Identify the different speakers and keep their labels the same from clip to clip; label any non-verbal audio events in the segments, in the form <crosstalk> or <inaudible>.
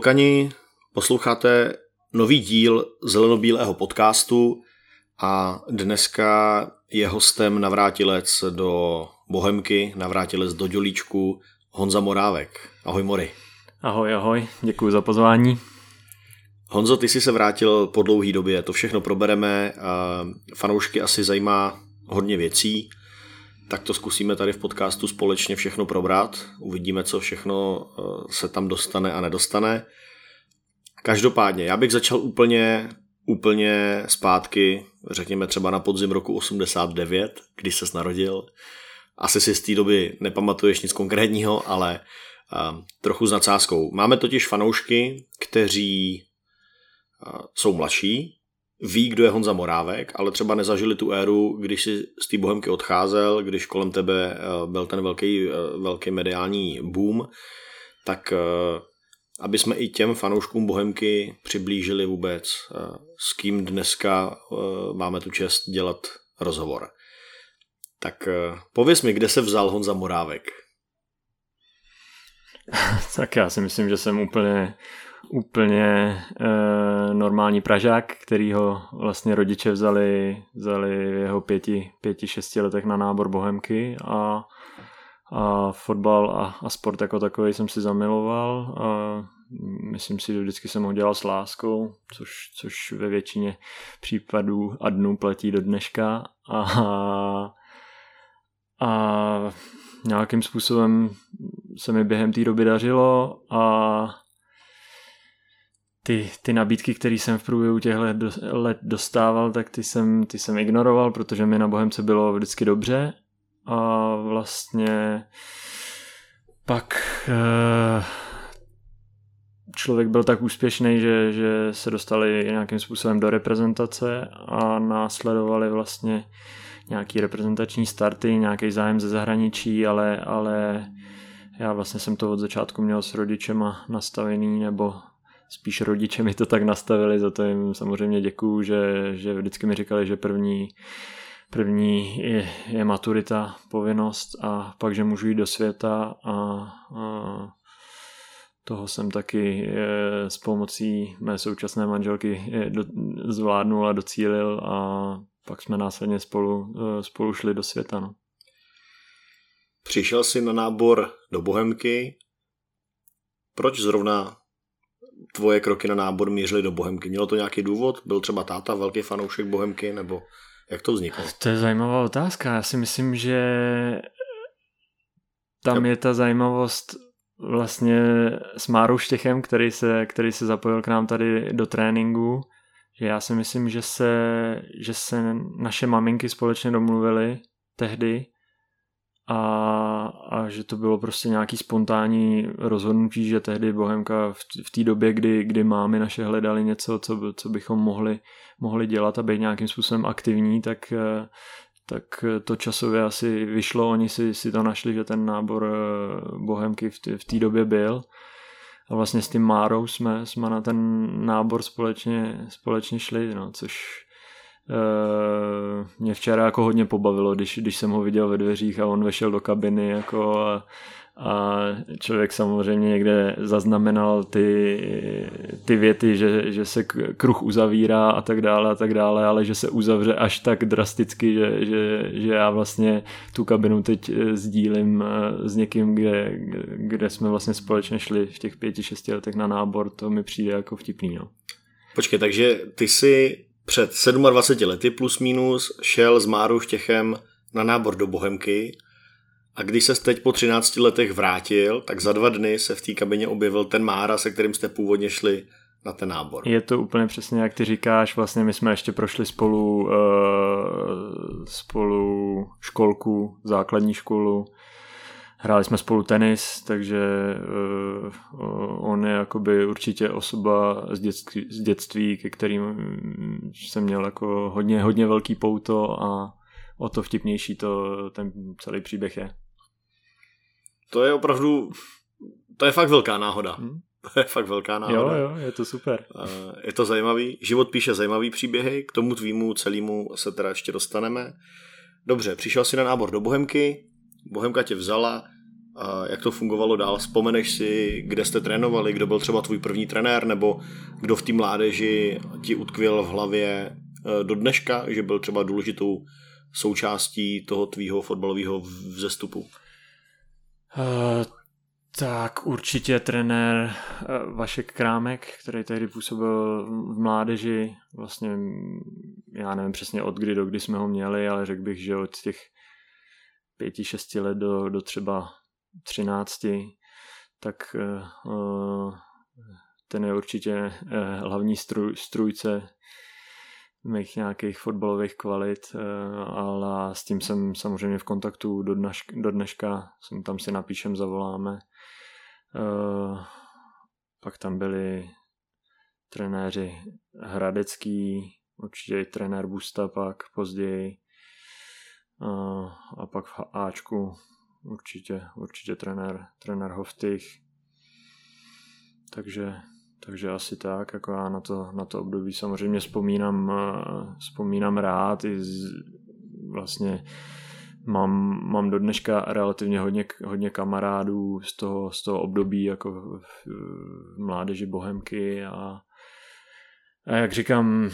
Speaker 1: Klokani, posloucháte nový díl zelenobílého podcastu a dneska je hostem navrátilec do Bohemky, navrátilec do Dělíčku Honza Morávek. Ahoj Mori.
Speaker 2: Ahoj, ahoj, děkuji za pozvání.
Speaker 1: Honzo, ty jsi se vrátil po dlouhé době, to všechno probereme, fanoušky asi zajímá hodně věcí, tak to zkusíme tady v podcastu společně všechno probrat. Uvidíme, co všechno eh, se tam dostane a nedostane. Každopádně, já bych začal úplně, úplně zpátky, řekněme třeba na podzim roku 89, když ses narodil. Asi si z té doby nepamatuješ nic konkrétního, ale uh, trochu s nadsázkou. Máme totiž fanoušky, kteří uh, jsou mladší, ví, kdo je Honza Morávek, ale třeba nezažili tu éru, když si z té bohemky odcházel, když kolem tebe eh, byl ten velký, eh, velký mediální boom, tak eh, aby jsme i těm fanouškům bohemky přiblížili vůbec, s kým dneska máme tu čest dělat rozhovor. Tak pověs mi, kde se vzal Honza Morávek? <laughs>
Speaker 2: tak já si myslím, že jsem úplně úplně e, normální Pražák, který ho vlastně rodiče vzali, vzali v jeho pěti, pěti, šesti letech na nábor Bohemky a, a fotbal a, a sport jako takový jsem si zamiloval. A myslím si, že vždycky jsem ho dělal s láskou, což, což ve většině případů a dnů platí do dneška. A, a nějakým způsobem se mi během té doby dařilo a ty, ty nabídky, které jsem v průběhu těch let, dostával, tak ty jsem, ty jsem ignoroval, protože mi na Bohemce bylo vždycky dobře. A vlastně pak eh, člověk byl tak úspěšný, že, že se dostali nějakým způsobem do reprezentace a následovali vlastně nějaký reprezentační starty, nějaký zájem ze zahraničí, ale, ale já vlastně jsem to od začátku měl s rodičema nastavený, nebo spíš rodiče mi to tak nastavili, za to jim samozřejmě děkuju, že, že vždycky mi říkali, že první, první je, je maturita, povinnost a pak, že můžu jít do světa a, a toho jsem taky je, s pomocí mé současné manželky do, zvládnul a docílil a pak jsme následně spolu, e, spolu šli do světa. No.
Speaker 1: Přišel jsi na nábor do Bohemky. Proč zrovna tvoje kroky na nábor mířily do Bohemky? Mělo to nějaký důvod? Byl třeba táta velký fanoušek Bohemky, nebo jak to vzniklo?
Speaker 2: To je zajímavá otázka. Já si myslím, že tam je ta zajímavost vlastně s Márou Štěchem, který se, který se zapojil k nám tady do tréninku, že já si myslím, že se, že se naše maminky společně domluvily tehdy, a, a že to bylo prostě nějaký spontánní rozhodnutí, že tehdy Bohemka v, v té době, kdy, kdy mámy naše hledali něco, co, co bychom mohli, mohli dělat a být nějakým způsobem aktivní, tak, tak to časově asi vyšlo, oni si, si to našli, že ten nábor eh, Bohemky v té době byl. A vlastně s tím Márou jsme, jsme na ten nábor společně, společně šli, no, což Uh, mě včera jako hodně pobavilo, když, když jsem ho viděl ve dveřích a on vešel do kabiny jako a, a člověk samozřejmě někde zaznamenal ty, ty věty, že, že se kruh uzavírá a tak dále a tak dále, ale že se uzavře až tak drasticky, že, že, že já vlastně tu kabinu teď eh, sdílím eh, s někým, kde, kde jsme vlastně společně šli v těch pěti, šesti letech na nábor, to mi přijde jako vtipný. No.
Speaker 1: Počkej, takže ty si před 27 lety plus minus šel s Máru Štěchem na nábor do Bohemky a když se teď po 13 letech vrátil, tak za dva dny se v té kabině objevil ten Mára, se kterým jste původně šli na ten nábor.
Speaker 2: Je to úplně přesně, jak ty říkáš, vlastně my jsme ještě prošli spolu, uh, spolu školku, základní školu, Hráli jsme spolu tenis, takže uh, on je jakoby určitě osoba z dětství, z dětství, ke kterým jsem měl jako hodně, hodně velký pouto a o to vtipnější to ten celý příběh je.
Speaker 1: To je opravdu, to je fakt velká náhoda. Hmm? <laughs> To je fakt velká náhoda.
Speaker 2: Jo, jo, je to super.
Speaker 1: Je to zajímavý. Život píše zajímavý příběhy, k tomu tvýmu celému se teda ještě dostaneme. Dobře, přišel si na nábor do Bohemky, Bohemka tě vzala, jak to fungovalo dál? Vzpomeneš si, kde jste trénovali, kdo byl třeba tvůj první trenér, nebo kdo v té mládeži ti utkvěl v hlavě e, do dneška, že byl třeba důležitou součástí toho tvýho fotbalového vzestupu?
Speaker 2: Uh, tak určitě trenér uh, Vašek Krámek, který tehdy působil v mládeži, vlastně já nevím přesně od kdy do kdy jsme ho měli, ale řekl bych, že od těch pěti, šesti let do, do třeba třinácti, tak uh, ten je určitě uh, hlavní strůj, strůjce mých nějakých fotbalových kvalit, uh, ale s tím jsem samozřejmě v kontaktu do, dneš, do dneška, jsem tam si napíšem, zavoláme. Pak tam byli trenéři Hradecký, určitě i trenér Busta pak později uh, a pak v Ačku určitě, určitě trenér, trenér Hoftych. Takže, takže asi tak, jako já na to, na to období samozřejmě vzpomínám, eh, vzpomínám rád i z, vlastně mám, mám do dneška relativně hodně, hodně kamarádů z toho, z toho období jako v, v mládeži Bohemky a, a jak říkám,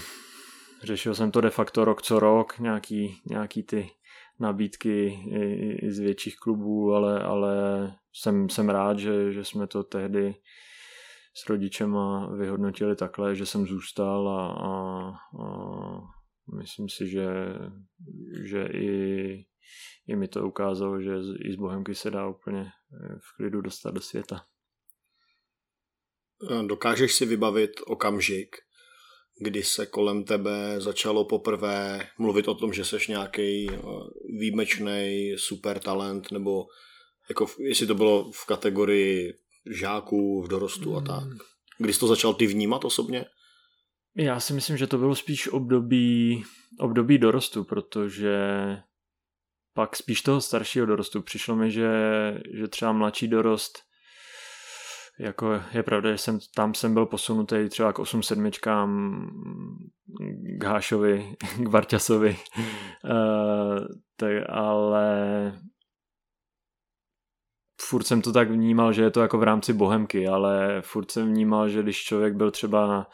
Speaker 2: řešil jsem to de facto rok co rok, nějaký, nějaký ty nabídky i, i z větších klubů, ale, ale jsem, jsem rád, že, že jsme to tehdy s rodičema vyhodnotili takhle, že jsem zůstal a, a, a myslím si, že, že i, i mi to ukázalo, že i z Bohemky se dá úplně v klidu dostat do světa.
Speaker 1: Dokážeš si vybavit okamžik, kdy se kolem tebe začalo poprvé mluvit o tom, že seš nějaký eh, výjimečný super talent, nebo jako jestli to bylo v kategorii žáků v dorostu a tak. Hmm. Kdy jsi to začal ty vnímat osobně?
Speaker 2: Já si myslím, že to bylo spíš období, období dorostu, protože pak spíš toho staršího dorostu. Přišlo mi, že, že třeba mladší dorost jako je pravda, že jsem, tam jsem byl posunutý třeba k 8 sedmičkám k Hášovi, <laughs> k Varťasovi, uh, tak, ale furt jsem to tak vnímal, že je to jako v rámci bohemky, ale furt jsem vnímal, že když člověk byl třeba na,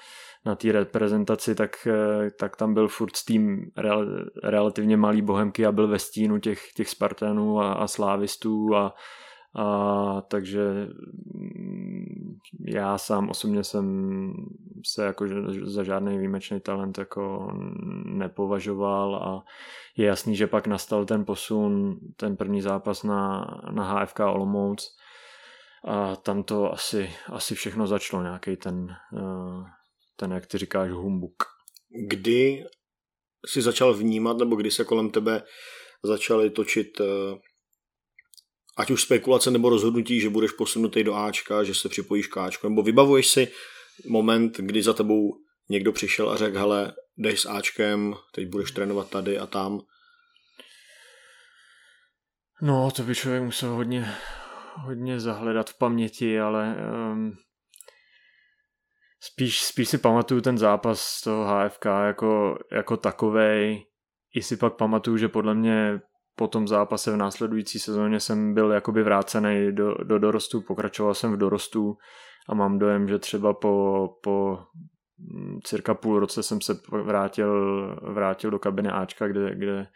Speaker 2: na té reprezentaci, tak, eh, tak tam byl furt s tým rel, relativně malý bohemky a byl ve stínu těch, těch Spartanů a, a slávistů a, a, takže mm, já sám osobně jsem se jako za žádný výjimečný talent jako nepovažoval a je jasný, že pak nastal ten posun, ten první zápas na, na HFK Olomouc a tam to asi, asi všechno začalo, nějaký ten, eh, ten, jak ty říkáš, humbuk.
Speaker 1: Kdy jsi začal vnímat, nebo kdy se kolem tebe začaly točit eh, ať už spekulace nebo rozhodnutí, že budeš posunutý do Ačka, že se připojíš k Ačku, nebo vybavuješ si moment, kdy za tebou někdo přišel a řekl, hele, jdeš s Ačkem, teď budeš trénovat tady a tam.
Speaker 2: No, to by člověk musel hodně, hodně zahledat v paměti, ale um, spíš, spíš si pamatuju ten zápas toho HFK jako, jako takovej. I si pak pamatuju, že podle mě po tom zápase v následující sezóně jsem byl jakoby vrácený do, do dorostu, pokračoval jsem v dorostu a mám dojem, že třeba po, po mm, cirka půl roce jsem se vrátil, vrátil do kabiny Ačka, kde, kde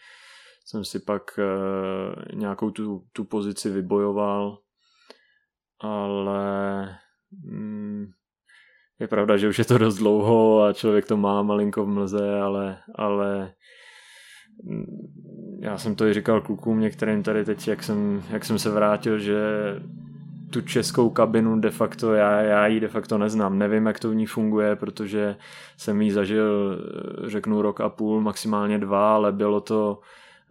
Speaker 2: jsem si pak uh, nějakou tu, tu pozici vybojoval, ale mm, je pravda, že už je to dost dlouho a člověk to má malinko v mlze, ale, ale já jsem to i říkal klukům některým tady teď, jak jsem, jak jsem se vrátil, že tu českou kabinu de facto, já, já ji de facto neznám. Nevím, jak to v ní funguje, protože jsem ji zažil, řeknu, rok a půl, maximálně dva, ale bylo to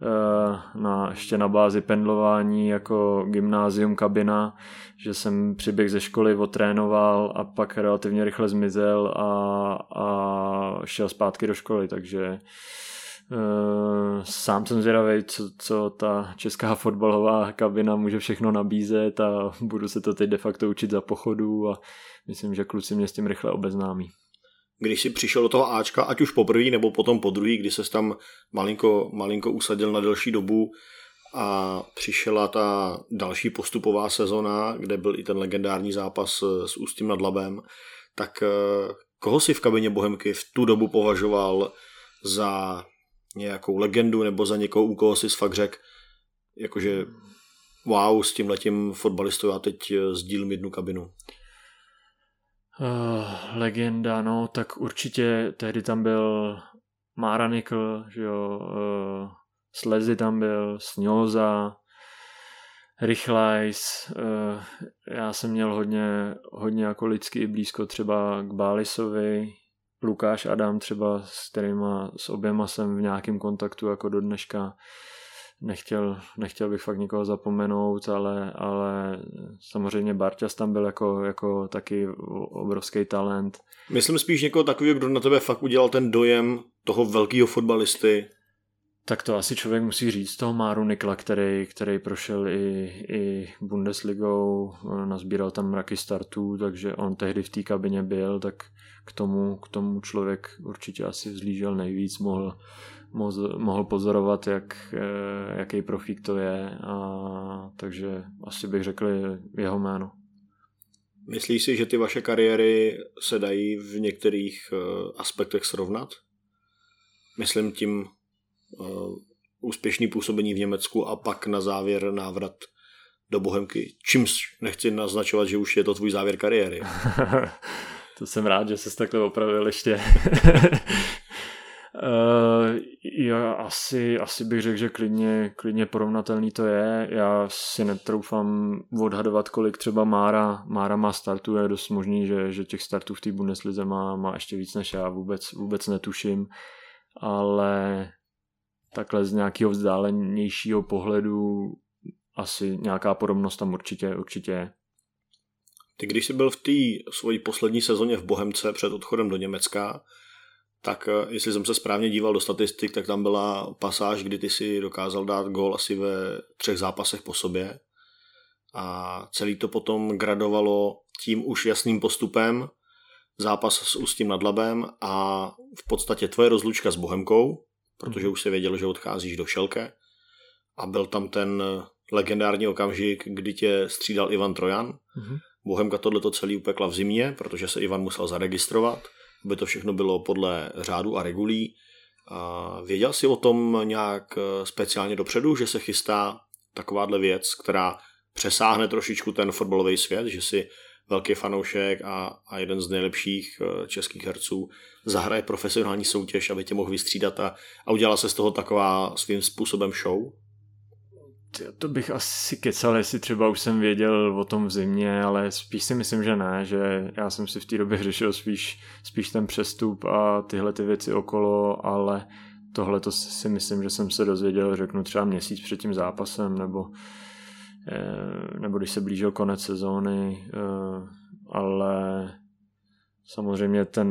Speaker 2: uh, na, ještě na bázi pendlování jako gymnázium kabina, že jsem přiběh ze školy, otrénoval a pak relativně rychle zmizel a, a šel zpátky do školy, takže Uh, sám jsem zvědavý, co, co ta česká fotbalová kabina může všechno nabízet a budu se to teď de facto učit za pochodu a myslím, že kluci mě s tím rychle obeznámí.
Speaker 1: Když jsi přišel do toho Ačka, ať už poprvé nebo potom po druhý, kdy se tam malinko, malinko usadil na delší dobu, a přišla ta další postupová sezona, kde byl i ten legendární zápas s Ústím nad Labem, tak eh, koho si v kabině Bohemky v tu dobu považoval za nějakou legendu nebo za někoho, u koho si fakt řekl, jakože wow, s tím letím fotbalistou já teď eh, sdílím jednu kabinu.
Speaker 2: Uh, legenda, no, tak určitě tehdy tam byl Mára Nikl, že jo, uh, Slezy tam byl, Sňoza, Rychlajs, uh, já jsem měl hodně, hodně jako lidsky blízko třeba k Bálisovi, Lukáš Adam třeba, s kterýma, s oběma jsem v nějakém kontaktu jako do dneška nechtěl, nechtěl bych fakt nikoho zapomenout, ale, ale samozřejmě Barťas tam byl jako, jako taky obrovský talent.
Speaker 1: Myslím spíš někoho takového, kdo na tebe fakt udělal ten dojem toho velkého fotbalisty.
Speaker 2: Tak to asi člověk musí říct toho Máru Nikla, který, který prošel i, i Bundesligou, nazbíral tam mraky startů, takže on tehdy v té kabině byl, tak k tomu, k tomu člověk určitě asi vzlížel nejvíc, mohl, mohl pozorovat, jak, eh, jaký profík to je, a, takže asi bych řekl jeho jméno.
Speaker 1: Myslíš si, že ty vaše kariéry se dají v některých eh, aspektech srovnat? Myslím tím uh, úspěšný působení v Německu a pak na závěr návrat do Bohemky. Čímž nechci naznačovat, že už je to tvůj závěr kariéry. <laughs>
Speaker 2: to jsem rád, že se takhle opravil ještě. Uh, <laughs> já asi, asi bych řekl, že klidně, klidně porovnatelný to je. Já si netroufám odhadovat, kolik třeba Mára, Mára má startů. Je dost možný, že, že těch startů v té Bundeslize má, má ještě víc než já. Vůbec, vůbec netuším. Ale takhle z nějakého vzdálenějšího pohledu asi nějaká podobnost tam určitě, určitě je.
Speaker 1: Ty když jsi byl v té svojí poslední sezóně v Bohemce před odchodem do Německa, tak eh, jestli jsem se správně díval do statistik, tak tam byla pasáž, kdy ty si dokázal dát gól asi ve třech zápasech po sobě a celý to potom gradovalo tím už jasným postupem zápas s Ústím nad Labem a v podstatě tvoje rozlučka s Bohemkou, protože už si věděl, že odcházíš do Šelke a byl tam ten legendární okamžik, kdy tě střídal Ivan Trojan. Mm-hmm. Bohemka tohleto celý upekla v zimě, protože se Ivan musel zaregistrovat aby to všechno bylo podle řádu a regulí. A věděl jsi o tom nějak eh, speciálně dopředu, že se chystá takováhle věc, která přesáhne trošičku ten fotbalový svět, že si velký fanoušek a, a jeden z nejlepších eh, českých herců zahraje profesionální soutěž, aby tě mohl vystřídat a, a udělala se z toho taková svým způsobem show?
Speaker 2: To bych asi kecal, jestli třeba už jsem věděl o tom v zimě, ale spíš si myslím, že ne, že já jsem si v té době <laughs> řešil spíš, spíš ten přestup a tyhle ty věci okolo, ale tohle to si myslím, že jsem se dozvěděl, řeknu třeba měsíc před tím zápasem, nebo, eh, nebo když se blížil konec sezóny, eh, ale samozřejmě ten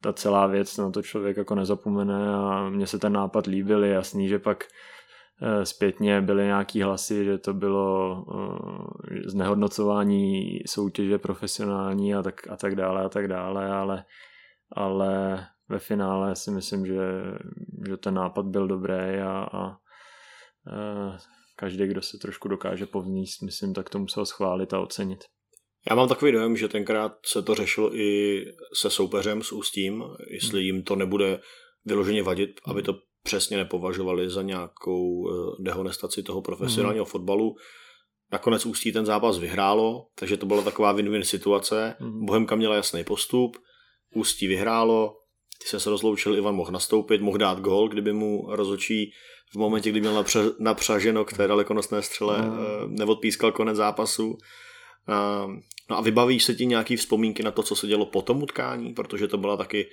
Speaker 2: ta celá věc na to člověk jako nezapomene a mně se ten nápad líbil, je jasný, že pak zpětně byly nějaký hlasy, že to bylo eh, znehodnocování soutěže profesionální a tak, a tak dále a tak dále, ale, ale ve finále si myslím, že, že ten nápad byl dobrý a, a, a eh, každý, kdo se trošku dokáže povníst, myslím, tak to musel schválit a ocenit.
Speaker 1: Já mám takový dojem, že tenkrát se to řešilo i se soupeřem s Ústím, jestli jim to nebude vyloženě vadit, aby to přesně nepovažovali za nějakou eh, dehonestaci toho profesionálního mm. fotbalu. Nakonec Ústí ten zápas vyhrálo, takže to byla taková win-win situace. Mm. Bohemka měla jasný postup, Ústí vyhrálo, ty se rozloučil, Ivan mohl nastoupit, mohl dát gol, kdyby mu rozočí v momentě, kdy měl napře- napřaženo k té dalekonosné střele, mm. neodpískal konec zápasu. No a vybavíš se ti nějaký vzpomínky na to, co se dělo po tom utkání, protože to byla taky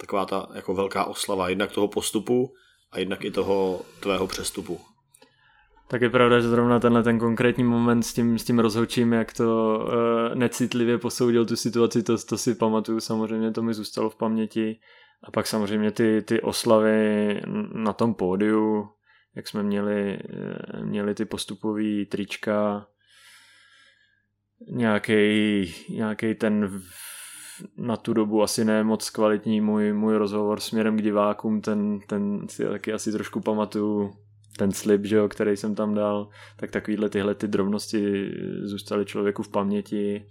Speaker 1: taková ta jako velká oslava jednak toho postupu, a jednak i toho tvého přestupu.
Speaker 2: Tak je pravda, že zrovna tenhle ten konkrétní moment s tím, s tím rozhočím, jak to uh, necitlivě posoudil tu situaci, to, to si pamatuju, samozřejmě to mi zůstalo v paměti. A pak samozřejmě ty, ty oslavy na tom pódiu, jak jsme měli, eh, měli ty postupové trička, nějaký ten na tu dobu asi ne moc kvalitní můj, můj rozhovor směrem k divákům, ten, ten si taky asi trošku pamatuju, ten slib, že jo, který jsem tam dal, tak takovýhle tyhle ty drobnosti zůstaly člověku v paměti.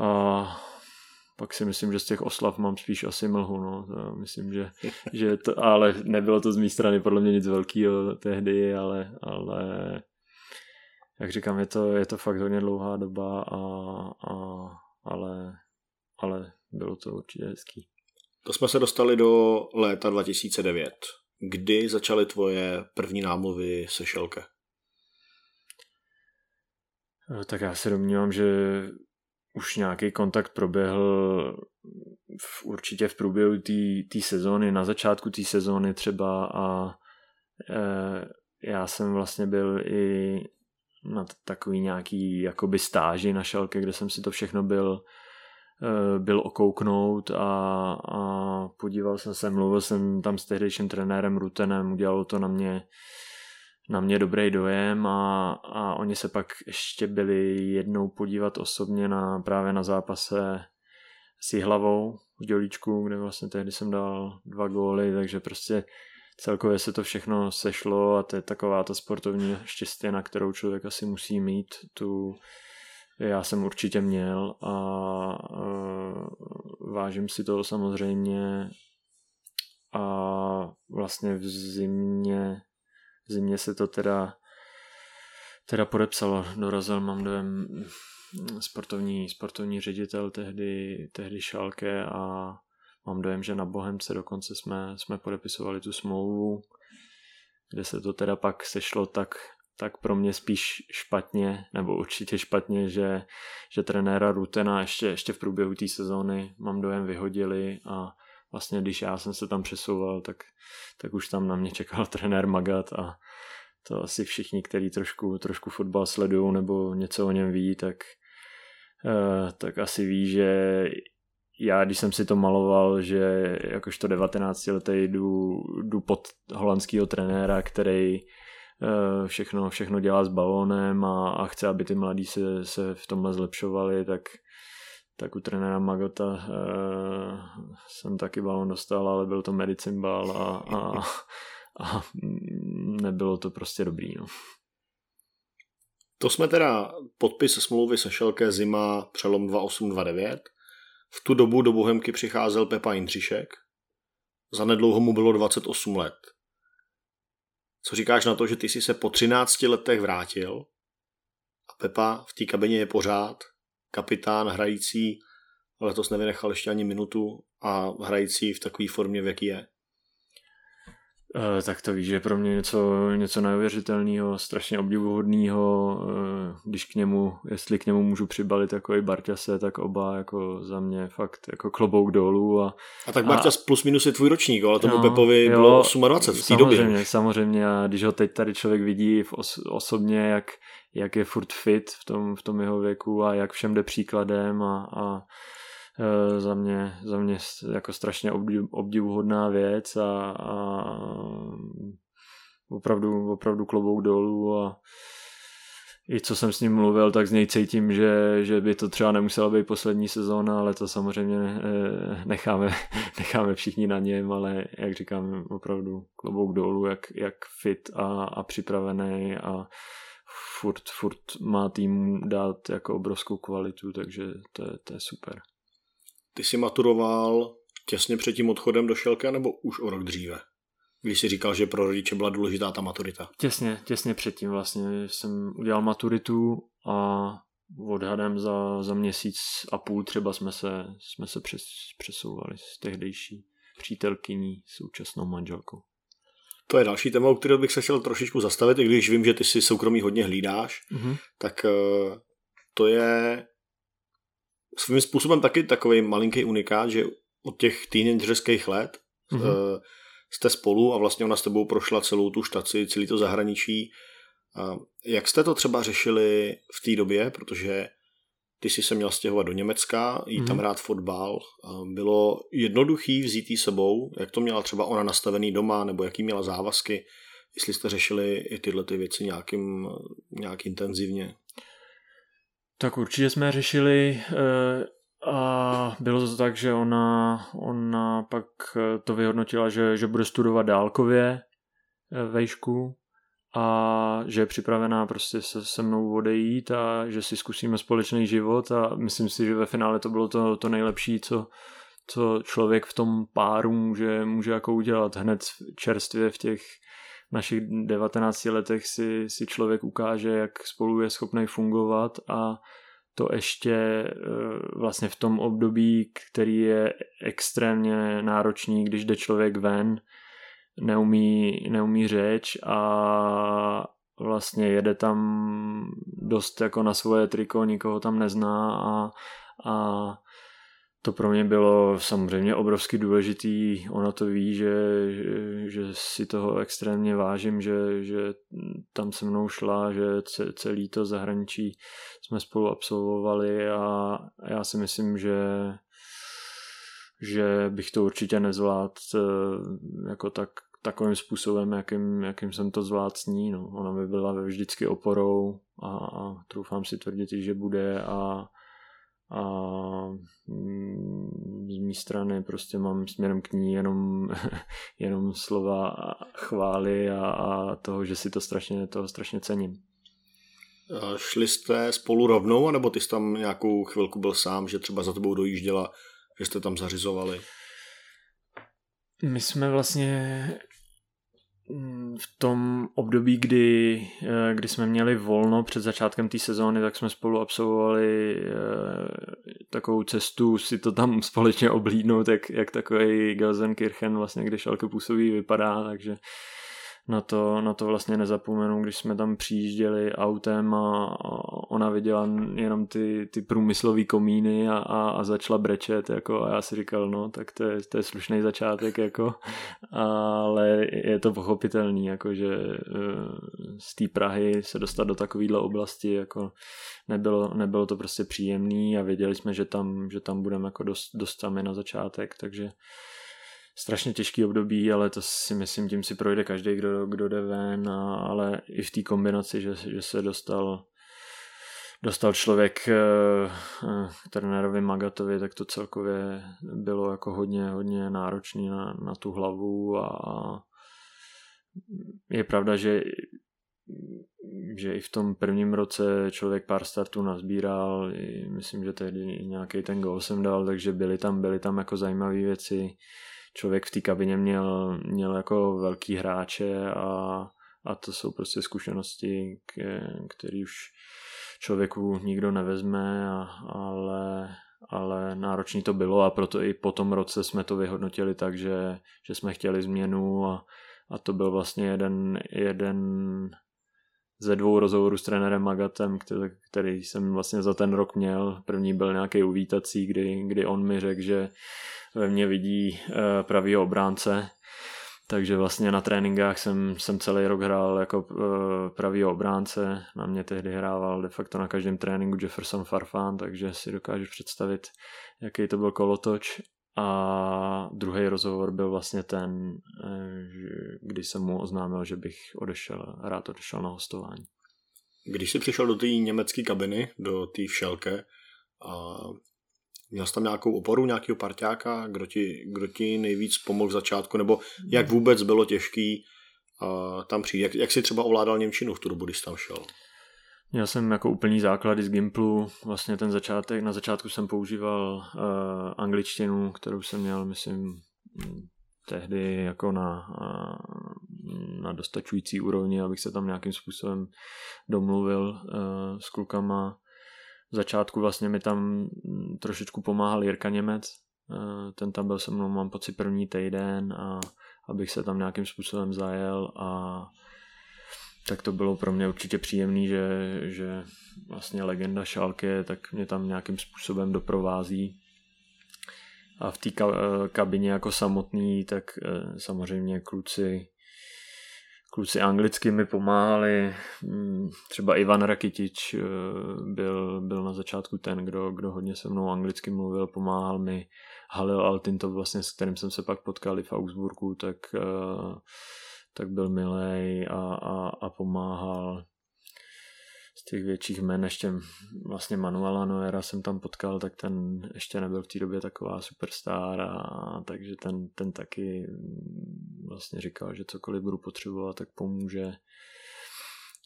Speaker 2: A pak si myslím, že z těch oslav mám spíš asi mlhu, no. To myslím, že, <laughs> že to, ale nebylo to z mé strany podle mě nic velkého tehdy, ale, ale jak říkám, je to, je to fakt hodně dlouhá doba, a, a, ale, ale bylo to určitě hezký.
Speaker 1: To jsme se dostali do léta 2009. Kdy začaly tvoje první námluvy se Šelke?
Speaker 2: Tak já se domnívám, že už nějaký kontakt proběhl v, určitě v průběhu té sezóny, na začátku té sezóny třeba a e, já jsem vlastně byl i na takový nějaký jakoby stáži na šelke, kde jsem si to všechno byl e, byl okouknout a, a podíval jsem se, mluvil jsem tam s tehdejším trenérem Rutenem, udělalo to na mě na mě dobrý dojem a, a oni se pak ještě byli jednou podívat osobně na právě na zápase s hlavou v dělíčku, kde vlastně tehdy jsem dal dva góly, takže prostě celkově se to všechno sešlo a to je taková ta sportovní štěstí, na kterou člověk asi musí mít. Tu já jsem určitě měl a, a vážím si toho samozřejmě a vlastně v zimě v zimě se to teda teda podepsalo, dorazil, mám dojem, sportovní, sportovní ředitel tehdy, tehdy Šalke a mám dojem, že na Bohemce dokonce jsme, jsme podepisovali tu smlouvu, kde se to teda pak sešlo tak, tak pro mě spíš špatně, nebo určitě špatně, že, že trenéra Rutena ještě, ještě v průběhu té sezóny mám dojem vyhodili a vlastně když já jsem se tam přesouval, tak, tak už tam na mě čekal <laughs> trenér Magat a to asi všichni, kteří trošku, trošku fotbal sledují nebo něco o něm ví, tak, uh, tak asi ví, že já, když jsem si to maloval, že jakožto 19 letý jdu, jdu pod holandského trenéra, který uh, všechno, všechno dělá s balónem a, a chce, aby ty mladí se, se v tomhle zlepšovali, tak tak u trenéra Magota uh, jsem taky balon dostal, ale byl to medicine ball a, a, a nebylo to prostě dobrý. No.
Speaker 1: To jsme teda podpis smlouvy se Šelké zima přelom 2829. V tu dobu do Bohemky přicházel Pepa Jindřišek. Za nedlouho mu bylo 28 let. Co říkáš na to, že ty jsi se po 13 letech vrátil a Pepa v té kabině je pořád kapitán hrající, letos nevynechal ještě ani minutu a hrající v takové formě, v jaký je.
Speaker 2: Uh, tak to víš, že pro mě něco, něco neuvěřitelného, strašně obdivuhodného, uh, když k němu, jestli k němu můžu přibalit jako i Barťase, tak oba jako za mě fakt jako klobouk dolů. A,
Speaker 1: a tak Barťas a, plus minus je tvůj ročník, ale tomu no, Pepovi jo, bylo 28 v té době.
Speaker 2: Samozřejmě, samozřejmě a když ho teď tady člověk vidí v os, osobně, jak, jak je furt fit v tom, v tom jeho věku a jak všem jde příkladem a, a za mě, za mě jako strašně obdivuhodná věc a, a opravdu, opravdu klobouk dolů a i co jsem s ním mluvil, tak z něj cítím, že, že by to třeba nemusela být poslední sezóna, ale to samozřejmě e, necháme, <laughs> necháme všichni na něm, ale jak říkám, opravdu klobouk dolů, jak, jak fit a, a připravený a furt, furt má tým dát jako obrovskou kvalitu, takže to je, to je super.
Speaker 1: Ty jsi maturoval těsně před tím odchodem do Šelka nebo už o rok dříve? Když jsi říkal, že pro rodiče byla důležitá ta maturita.
Speaker 2: Těsně, těsně předtím vlastně jsem udělal maturitu a odhadem za, za měsíc a půl třeba jsme se, jsme se přes, přesouvali s tehdejší přítelkyní, současnou manželkou.
Speaker 1: To je další téma, o kterého bych se chtěl trošičku zastavit, i když vím, že ty si soukromí hodně hlídáš, mm-hmm. tak uh, to je svým způsobem taky takový malinký unikát, že od těch teenagerských let mm-hmm. uh, jste spolu a vlastně ona s tebou prošla celou tu štaci, celý to zahraničí. Uh, jak jste to třeba řešili v té době, protože ty jsi se měl stěhovat do Německa, jít mm-hmm. tam hrát fotbal. Bylo jednoduchý vzít jí sebou, jak to měla třeba ona nastavený doma, nebo jaký měla závazky, jestli jste řešili i tyhle ty věci nějakým, nějak intenzivně.
Speaker 2: Tak určitě jsme řešili eh, a bylo to tak, že ona, ona pak eh, to vyhodnotila, že, že bude studovat dálkově, vejšku a že je připravená prostě se se mnou odejít a že si zkusíme společný život a myslím si, že ve finále to bylo to, to nejlepší, co, co člověk v tom páru může, může jako udělat hned čerstvě v těch našich 19 letech si, si člověk ukáže, jak spolu je schopný fungovat a to ještě eh, vlastně v tom období, který je extrémně náročný, když jde člověk ven, neumí, neumí řeč a vlastně jede tam dost jako na svoje triko, nikoho tam nezná a, a to pro mě bylo samozřejmě obrovsky důležitý. Ona to ví, že, že, si toho extrémně vážím, že, že tam se mnou šla, že celý to zahraničí jsme spolu absolvovali a já si myslím, že že bych to určitě nezvládl eh, jako tak, takovým způsobem, jakým, jakým jsem to zvládl s ní. No. Ona by byla vždycky oporou a, a troufám si tvrdit, že bude a a mm, z mé strany prostě mám směrem k ní jenom, <laughs> jenom slova chvály a, a toho, že si to strašně, toho strašně cením.
Speaker 1: Šli jste spolu rovnou, anebo ty jsi tam nějakou chvilku byl sám, že třeba za tebou dojížděla, že jste tam zařizovali?
Speaker 2: My jsme vlastně v tom období, kdy, eh, kdy jsme měli volno před začátkem té sezóny, tak jsme spolu absolvovali eh, takovou cestu si to tam <laughs> společně oblídnout, jak, jak takový Gelsenkirchen vlastně, kde šalke působí, vypadá, takže na to, na to vlastně nezapomenu, když jsme tam přijížděli autem a, ona viděla jenom ty, ty průmyslové komíny a, a, a začala brečet jako, a já si říkal, no tak to je, to je slušný začátek jako, ale je to pochopitelný, jako, že eh, z té Prahy se dostat do takovéhle oblasti jako nebylo, nebylo to prostě příjemný a věděli jsme, že tam, že tam budeme jako dost, dost sami na začátek, takže strašně těžký období, ale to si myslím, tím si projde každý, kdo, kdo jde ven, a, ale i v té kombinaci, že, že se dostal dostal člověk eh, eh, k trenérovi Magatovi, tak to celkově bylo jako hodně, hodně náročný na, na tu hlavu a je pravda, že že i v tom prvním roce člověk pár startů nazbíral, myslím, že tehdy nějaký ten gol jsem dal, takže byly tam, byly tam jako zajímavé věci člověk v té kabině měl, měl jako velký hráče a, a to jsou prostě zkušenosti, které už člověku nikdo nevezme, a, ale, ale náročný to bylo a proto i po tom roce jsme to vyhodnotili tak, že, že jsme chtěli změnu a, a to byl vlastně jeden, jeden ze dvou rozhovorů s trenérem Magatem, který, který jsem vlastně za ten rok měl. První byl nějaký uvítací, kdy, kdy on mi řekl, že ve mně vidí eh, pravý obránce, takže vlastně na tréninkách jsem, jsem celý rok hrál jako eh, pravý obránce, na mě tehdy hrával de facto na každém tréninku Jefferson Farfán, takže si dokážu představit, jaký to byl kolotoč. A druhý rozhovor byl vlastně ten, eh, kdy jsem mu oznámil, že bych odešel, rád odešel na hostování.
Speaker 1: Když jsi přišel do té německé kabiny, do té všelke, a Měl jsi tam nějakou oporu, nějakého parťáka, kdo ti, kdo ti nejvíc pomohl v začátku, nebo jak vůbec bylo těžký tam přijít? Jak, jak jsi třeba ovládal Němčinu v tu dobu, když tam šel?
Speaker 2: Měl jsem jako úplný základy z Gimplu, vlastně ten začátek, na začátku jsem používal uh, angličtinu, kterou jsem měl, myslím, tehdy jako na, uh, na dostačující úrovni, abych se tam nějakým způsobem domluvil uh, s klukama. V začátku vlastně mi tam mm, trošičku pomáhal Jirka Němec, eh, ten tam byl se mnou, mám pocit, první týden a abych se tam nějakým způsobem zajel a tak to bylo pro mě určitě příjemný, že, že vlastně legenda Šalky tak mě tam nějakým způsobem doprovází. A v té kabině jako samotný, tak eh, samozřejmě kluci kluci anglicky mi pomáhali, mm, třeba Ivan Rakitič eh, byl, byl na začátku ten, kdo, kdo hodně se mnou anglicky mluvil, pomáhal mi Halil Altin, to vlastně, s kterým jsem se pak potkali v Augsburgu, tak, eh, tak byl milej a, a, a pomáhal. Z těch větších men, ještě vlastně Manuela Noera jsem tam potkal, tak ten ještě nebyl v té době taková superstar a takže ten, ten taky vlastně říkal, že cokoliv budu potřebovat, tak pomůže.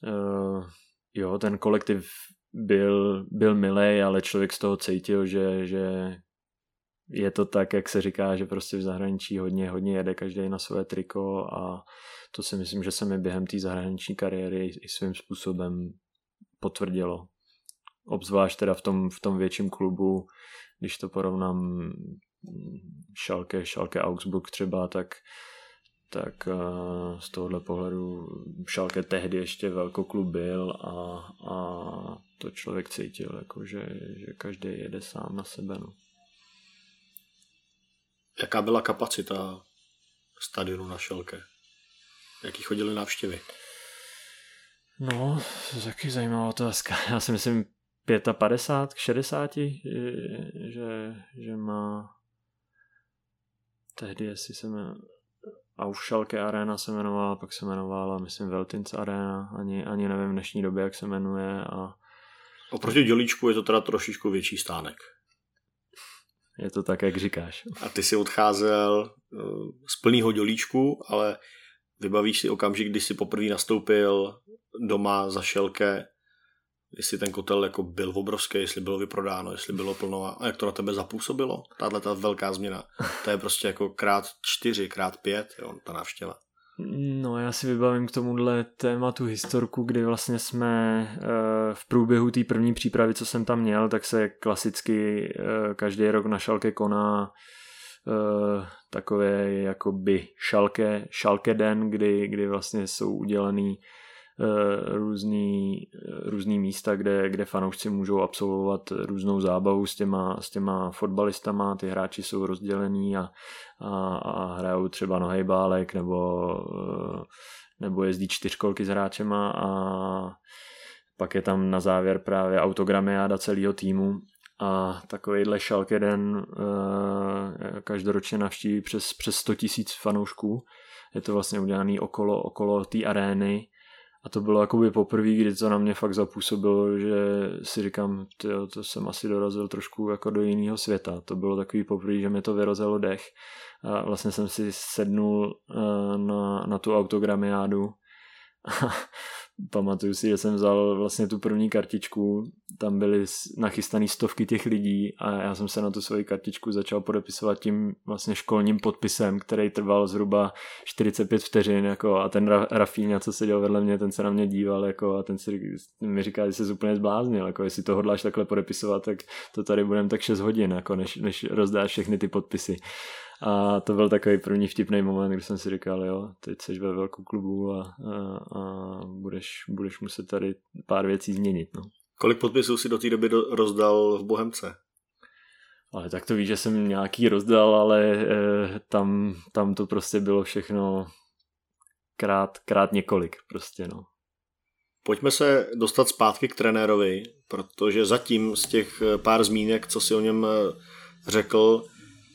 Speaker 2: Uh, jo, ten kolektiv byl, byl milej, ale člověk z toho cítil, že, že je to tak, jak se říká, že prostě v zahraničí hodně, hodně jede každý na své triko a to si myslím, že se mi během té zahraniční kariéry i svým způsobem potvrdilo. Obzvlášť teda v tom, v tom větším klubu, když to porovnám Schalke, Schalke Augsburg třeba, tak tak uh, z tohohle pohledu Schalke tehdy ještě velkoklub byl a, a to člověk cítil, jako že, že každý jede sám na sebe. No.
Speaker 1: Jaká byla kapacita stadionu na Schalke? Jaký chodili návštěvy?
Speaker 2: No, to je taky zajímavá otázka. <laughs> Já si myslím 55 k 60, že, že má tehdy, jestli se jmenuje, a už Schalke Arena se jmenovala, pak se jmenovala, myslím, Veltins Arena, ani, ani nevím v dnešní době, jak se jmenuje. A...
Speaker 1: Oproti dělíčku je to teda trošičku větší stánek.
Speaker 2: Je to tak, jak říkáš.
Speaker 1: A ty si odcházel eh, z plného dělíčku, ale vybavíš si okamžik, kdy jsi poprvé nastoupil doma za šelke, jestli ten kotel jako byl obrovský, jestli bylo vyprodáno, jestli bylo plno a jak to na tebe zapůsobilo, tahle ta velká změna. To je prostě jako krát čtyři, krát pět, jo, ta návštěva.
Speaker 2: No já si vybavím k tomuhle tématu historku, kdy vlastně jsme eh, v průběhu té první přípravy, co jsem tam měl, tak se klasicky eh, každý rok na šalke koná eh, takové jakoby šalke, šalke den, kdy, kdy vlastně jsou udělený různý, eh, různý místa, kde, kde fanoušci můžou absolvovat různou zábavu s těma, s těma fotbalistama, ty hráči jsou rozdělení a, a, a hrajou třeba nohejbálek nebo, eh, nebo jezdí čtyřkolky s hráčema a pak je tam na závěr právě autogramiáda celého týmu. A takovýhle šalke den každoročně navštíví přes, přes 100 tisíc fanoušků. Je to vlastně udělané okolo, okolo té arény a to bylo jakoby poprvé, kdy to na mě fakt zapůsobilo, že si říkám, tyjo, to jsem asi dorazil trošku jako do jiného světa. To bylo takový poprvé, že mi to vyrozelo dech. A vlastně jsem si sednul eh, na, na tu autogramiádu <laughs> pamatuju si, že jsem vzal vlastně tu první kartičku, tam byly nachystané stovky těch lidí a já jsem se na tu svoji kartičku začal podepisovat tím vlastně školním podpisem, který trval zhruba 45 vteřin jako a ten Rafíňa, co seděl vedle mě, ten se na mě díval jako a ten si mi říká, že se úplně zbláznil, jako jestli to hodláš takhle podepisovat, tak to tady budeme tak 6 hodin, jako než, než rozdáš všechny ty podpisy. A to byl takový první vtipný moment, kdy jsem si říkal, jo, teď jsi ve velkou klubu a, a, a budeš, budeš muset tady pár věcí změnit. No.
Speaker 1: Kolik podpisů si do té doby do, rozdal v Bohemce?
Speaker 2: Ale tak to víš, že jsem nějaký rozdal, ale e, tam, tam to prostě bylo všechno krát, krát několik prostě, no.
Speaker 1: Pojďme se dostat zpátky k trenérovi, protože zatím z těch eh, pár zmínek, co si o něm eh, řekl,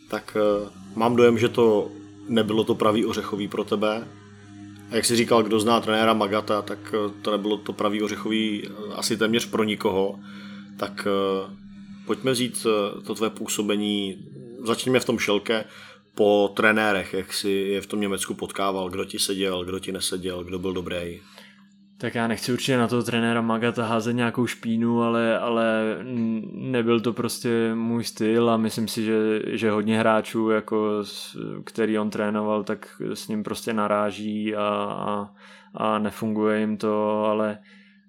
Speaker 1: tak uh, mám dojem, že to nebylo to pravý ořechový pro tebe. A jak si říkal, kdo zná trenéra Magata, tak uh, to nebylo to pravý ořechový uh, asi téměř pro nikoho. Tak pojďme vzít to tvé působení, začněme v tom šelke, po trenérech, jak si je v tom Německu potkával, kdo ti seděl, kdo ti neseděl, kdo byl dobrý.
Speaker 2: Tak já nechci určitě na toho trenéra Magata házet nějakou špínu, ale, ale nebyl to prostě můj styl a myslím si, že, že hodně hráčů, jako, který on trénoval, tak s ním prostě naráží a, a, a nefunguje jim to, ale,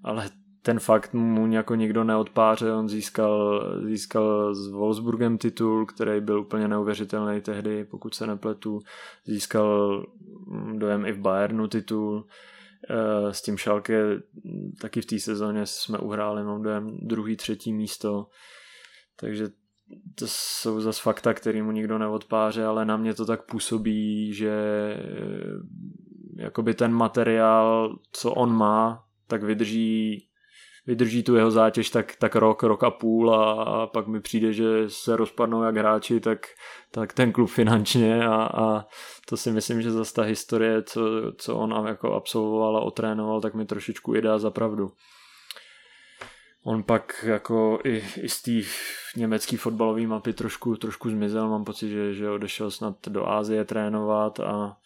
Speaker 2: ale ten fakt mu jako nikdo neodpáře, on získal, získal s Wolfsburgem titul, který byl úplně neuvěřitelný tehdy, pokud se nepletu, získal dojem i v Bayernu titul, s tím Schalke taky v té sezóně jsme uhráli, mám dojem, druhý, třetí místo, takže to jsou zase fakta, který mu nikdo neodpáře, ale na mě to tak působí, že eh, jakoby ten materiál, co on má, tak vydrží vydrží tu jeho zátěž tak, tak rok, rok a půl a, a pak mi přijde, že se rozpadnou jak hráči, tak, tak ten klub finančně a, a to si myslím, že zase ta historie, co, co on jako absolvoval a otrénoval, tak mi trošičku i dá za pravdu. on pak jako i, i z té německé fotbalové mapy trošku, trošku zmizel, mám pocit, že, že odešel snad do Ázie trénovat a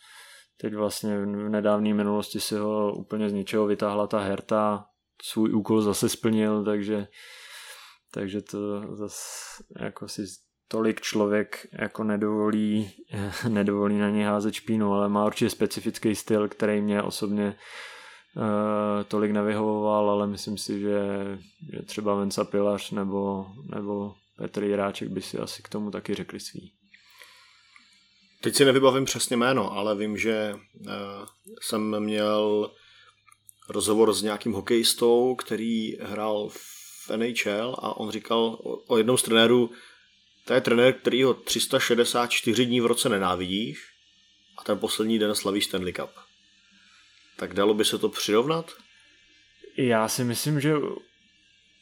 Speaker 2: teď vlastně v nedávné minulosti si ho úplně z ničeho vytáhla ta Herta, svůj úkol zase splnil, takže, takže to zase jako si tolik člověk jako nedovolí, <laughs> nedovolí na něj házet špínu, ale má určitě specifický styl, který mě osobně uh, tolik nevyhovoval, ale myslím si, že, že třeba Venca Pilař nebo, nebo Petr Jiráček by si asi k tomu taky řekli svý.
Speaker 1: Teď si nevybavím přesně jméno, ale vím, že uh, jsem měl rozhovor s nějakým hokejistou, který hrál v NHL a on říkal o, jednom z trenérů, to je trenér, který ho 364 dní v roce nenávidíš a ten poslední den slaví Stanley Cup. Tak dalo by se to přirovnat?
Speaker 2: Já si myslím, že...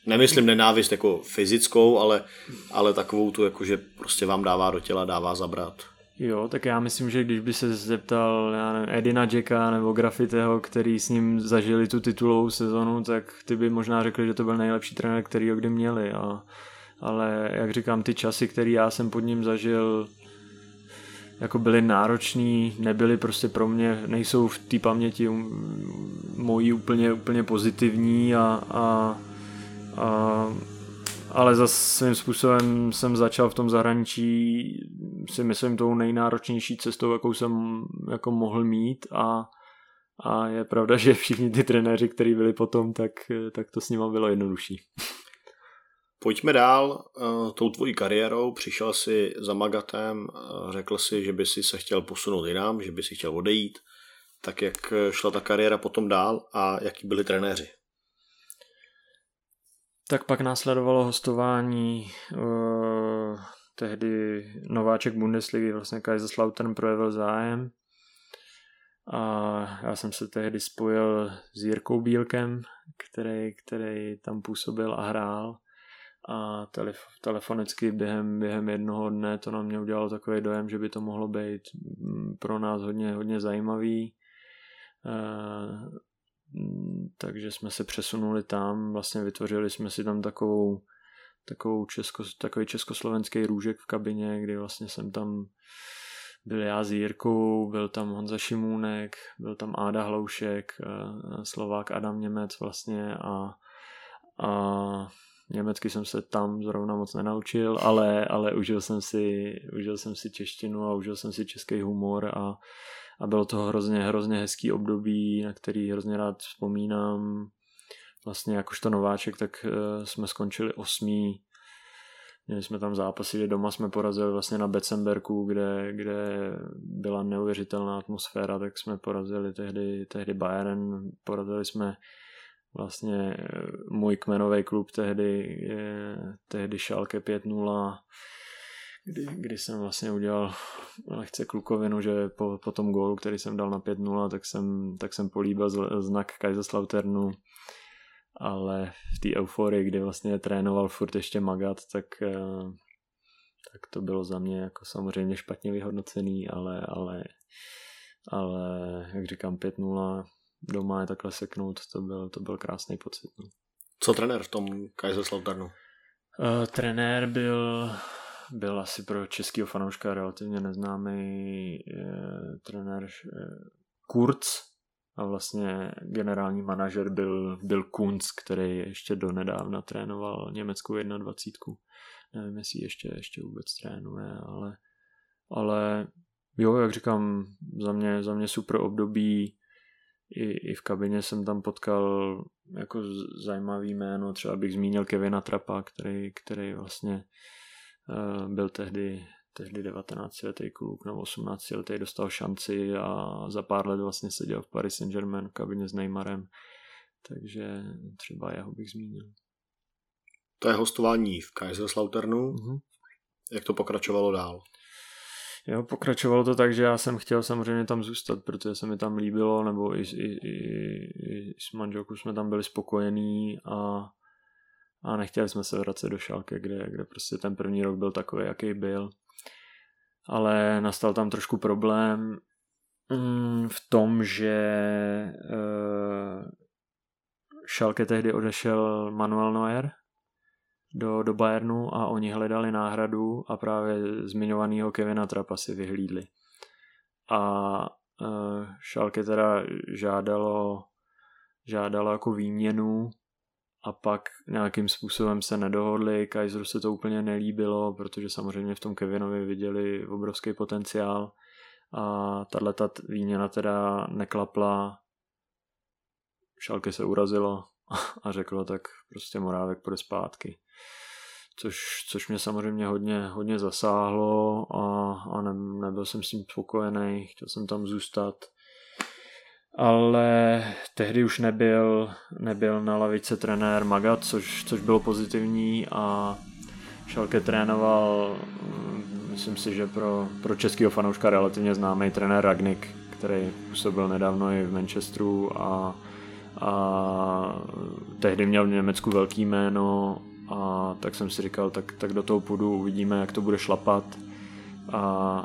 Speaker 1: Nemyslím nenávist jako fyzickou, ale, ale takovou tu, jako že prostě vám dává do těla, dává zabrat.
Speaker 2: Jo, tak já myslím, že když by se zeptal já nevím, Edina Jacka nebo Grafiteho, který s ním zažili tu titulovou sezonu, tak ty by možná řekli, že to byl nejlepší trenér, který ho kdy měli. A, ale jak říkám, ty časy, které já jsem pod ním zažil, jako byly náročný, nebyly prostě pro mě, nejsou v té paměti mojí úplně, úplně pozitivní a, a, a ale za svým způsobem jsem začal v tom zahraničí si myslím tou nejnáročnější cestou, jakou jsem jako mohl mít a, a je pravda, že všichni ty trenéři, kteří byli potom, tak, tak to s nimi bylo jednodušší.
Speaker 1: Pojďme dál. Eh, tou tvojí kariérou přišel si za Magatem, eh, řekl si, že by si se chtěl posunout jinam, že by si chtěl odejít. Tak jak šla ta kariéra potom dál a jaký byli trenéři?
Speaker 2: Tak pak následovalo hostování uh, tehdy nováček Bundesligy, vlastně Kaiserslautern projevil zájem a já jsem se tehdy spojil s Jirkou Bílkem, který, který tam působil a hrál a telef- telefonicky během, během jednoho dne to na mě udělalo takový dojem, že by to mohlo být mm, pro nás hodně, hodně zajímavý. E, takže jsme se přesunuli tam, vlastně vytvořili jsme si tam takovou, takovou česko, takový československý růžek v kabině, kdy vlastně jsem tam byl já s Jirkou, byl tam Honza Šimůnek, byl tam Áda Hloušek, eh, Slovák Adam Němec vlastně a, a Německy jsem se tam zrovna moc nenaučil, ale, ale užil, jsem si, užil jsem si češtinu a užil jsem si český humor a, a bylo to hrozně, hrozně hezký období, na který hrozně rád vzpomínám. Vlastně jakožto nováček, tak uh, jsme skončili osmý. Měli jsme tam zápasy, že doma jsme porazili vlastně na Becemberku, kde, kde byla neuvěřitelná atmosféra, tak jsme porazili tehdy, tehdy Bayern, porazili jsme vlastně eh, můj kmenový klub tehdy, je, tehdy Schalke 5-0, kdy, kdy jsem vlastně udělal lehce klukovinu, že po, po tom gólu, který jsem dal na 5-0, tak jsem, tak jsem políbil znak Kaiserslauternu, ale v té euforii, kdy vlastně trénoval furt ještě Magat, tak, eh, tak to bylo za mě jako samozřejmě špatně vyhodnocený, ale, ale, ale jak říkám 5-0 doma je takhle seknout, to byl, to byl krásný pocit. No.
Speaker 1: Co trenér v tom Kaiserslauternu?
Speaker 2: Uh, trenér byl, byl asi pro českého fanouška relativně neznámý uh, trenér uh, Kurz. A vlastně generální manažer byl, byl Kunz, který ještě do nedávna trénoval německou 21. Nevím, jestli ještě, ještě vůbec trénuje, ale, ale jo, jak říkám, za mě, za mě super období. I, i v kabině jsem tam potkal jako zajímavý jméno, třeba bych zmínil Kevina Trapa, který, který vlastně byl tehdy, tehdy 19 letý kluk nebo 18 letý, dostal šanci a za pár let vlastně seděl v Paris Saint-Germain v kabině s Neymarem, takže třeba jeho bych zmínil.
Speaker 1: To je hostování v Kaiserslauternu. Mm-hmm. Jak to pokračovalo dál?
Speaker 2: Jo, pokračovalo to tak, že já jsem chtěl samozřejmě tam zůstat, protože se mi tam líbilo, nebo i, i, i, i s manželkou jsme tam byli spokojení a, a nechtěli jsme se vracet do Šalke, kde, kde prostě ten první rok byl takový, jaký byl. Ale nastal tam trošku problém mm, v tom, že uh, Schalke tehdy odešel Manuel Neuer do, do Bayernu a oni hledali náhradu a právě zmiňovaného Kevina Trapa si vyhlídli. A uh, Schalke teda žádalo, žádalo jako výměnu a pak nějakým způsobem se nedohodli, Kaiseru se to úplně nelíbilo, protože samozřejmě v tom Kevinovi viděli obrovský potenciál a tahle výměna teda neklapla, Šalke se urazilo a řeklo tak prostě Morávek půjde zpátky. Což, což mě samozřejmě hodně, hodně zasáhlo a, a ne, nebyl jsem s tím spokojený, chtěl jsem tam zůstat ale tehdy už nebyl, nebyl na lavice trenér Magat, což, což bylo pozitivní a Šalke trénoval, mm, myslím si, že pro, pro českého fanouška relativně známý trenér Ragnik, který působil nedávno i v Manchesteru a, a tehdy měl v Německu velký jméno a tak jsem si říkal, tak, tak do toho půjdu, uvidíme, jak to bude šlapat a,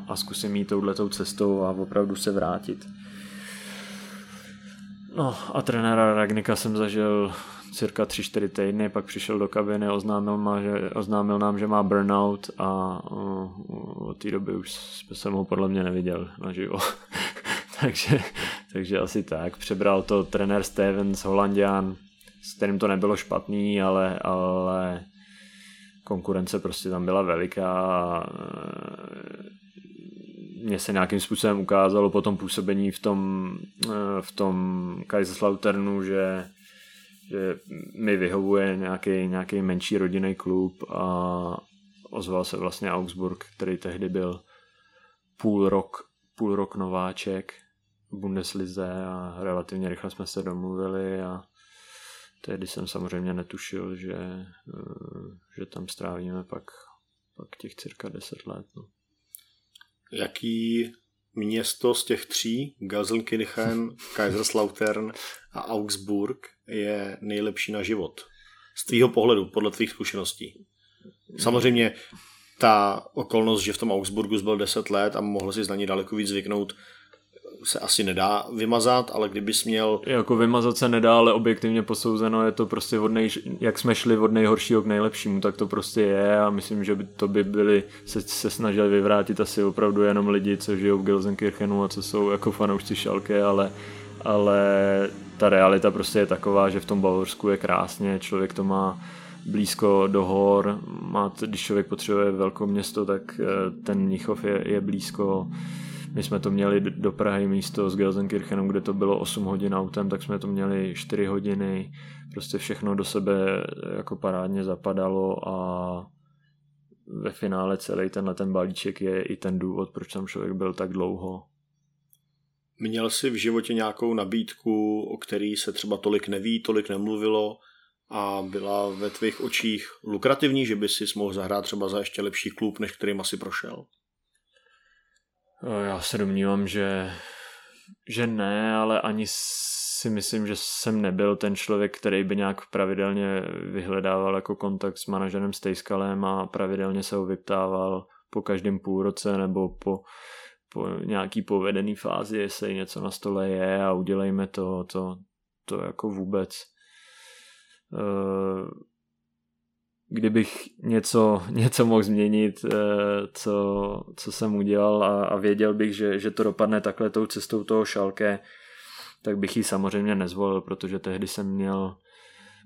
Speaker 2: a zkusím jít touhletou cestou a opravdu se vrátit. No a trenéra Ragnika jsem zažil cirka 3-4 týdny, pak přišel do kabiny, oznámil, má, že, oznámil nám, že má burnout a uh, od té doby už jsem ho podle mě neviděl naživo. <laughs> takže, takže asi tak. Přebral to trenér Stevens, Holandian, s kterým to nebylo špatný, ale, ale konkurence prostě tam byla veliká a mě se nějakým způsobem ukázalo po tom působení v tom, eh, v tom Kaiserslauternu, že, že mi vyhovuje nějaký, nějaký menší rodinný klub a ozval se vlastně Augsburg, který tehdy byl půl rok, půl rok nováček v Bundeslize a relativně rychle jsme se domluvili a tehdy jsem samozřejmě netušil, že, eh, že tam strávíme pak, pak těch cirka 10 let. No
Speaker 1: jaký město z těch tří, Gelsenkirchen, <laughs> Kaiserslautern a Augsburg, je nejlepší na život? Z tvýho pohledu, podle tvých zkušeností. Samozřejmě ta okolnost, že v tom Augsburgu byl 10 let a mohl si z ní daleko víc zvyknout, se asi nedá vymazat, ale kdybys měl...
Speaker 2: Jako vymazat se nedá, ale objektivně posouzeno je to prostě od nej... jak jsme šli od nejhoršího k nejlepšímu, tak to prostě je a myslím, že by to by byli, se, se snažili vyvrátit asi opravdu jenom lidi, co žijou v Gelsenkirchenu a co jsou jako fanoušci Šalke, ale, ale ta realita prostě je taková, že v tom Bavorsku je krásně, člověk to má blízko do hor, má, když člověk potřebuje velké město, tak eh, ten Mnichov je, je blízko my jsme to měli do Prahy místo s Gelsenkirchenem, kde to bylo 8 hodin autem, tak jsme to měli 4 hodiny. Prostě všechno do sebe jako parádně zapadalo a ve finále celý tenhle ten balíček je i ten důvod, proč tam člověk byl tak dlouho.
Speaker 1: Měl jsi v životě nějakou nabídku, o který se třeba tolik neví, tolik nemluvilo a byla ve tvých očích lukrativní, že by si mohl zahrát třeba za ještě lepší klub, než kterým asi prošel?
Speaker 2: Já se domnívám, že, že ne, ale ani si myslím, že jsem nebyl ten člověk, který by nějak pravidelně vyhledával jako kontakt s manažerem Stejskalem a pravidelně se ho vyptával po každém půlroce nebo po, po nějaký povedený fázi, jestli něco na stole je a udělejme to, to, to jako vůbec. Uh, kdybych něco, něco mohl změnit, eh, co, co jsem udělal a, a věděl bych, že, že to dopadne takhle tou cestou toho šalke, tak bych ji samozřejmě nezvolil, protože tehdy jsem měl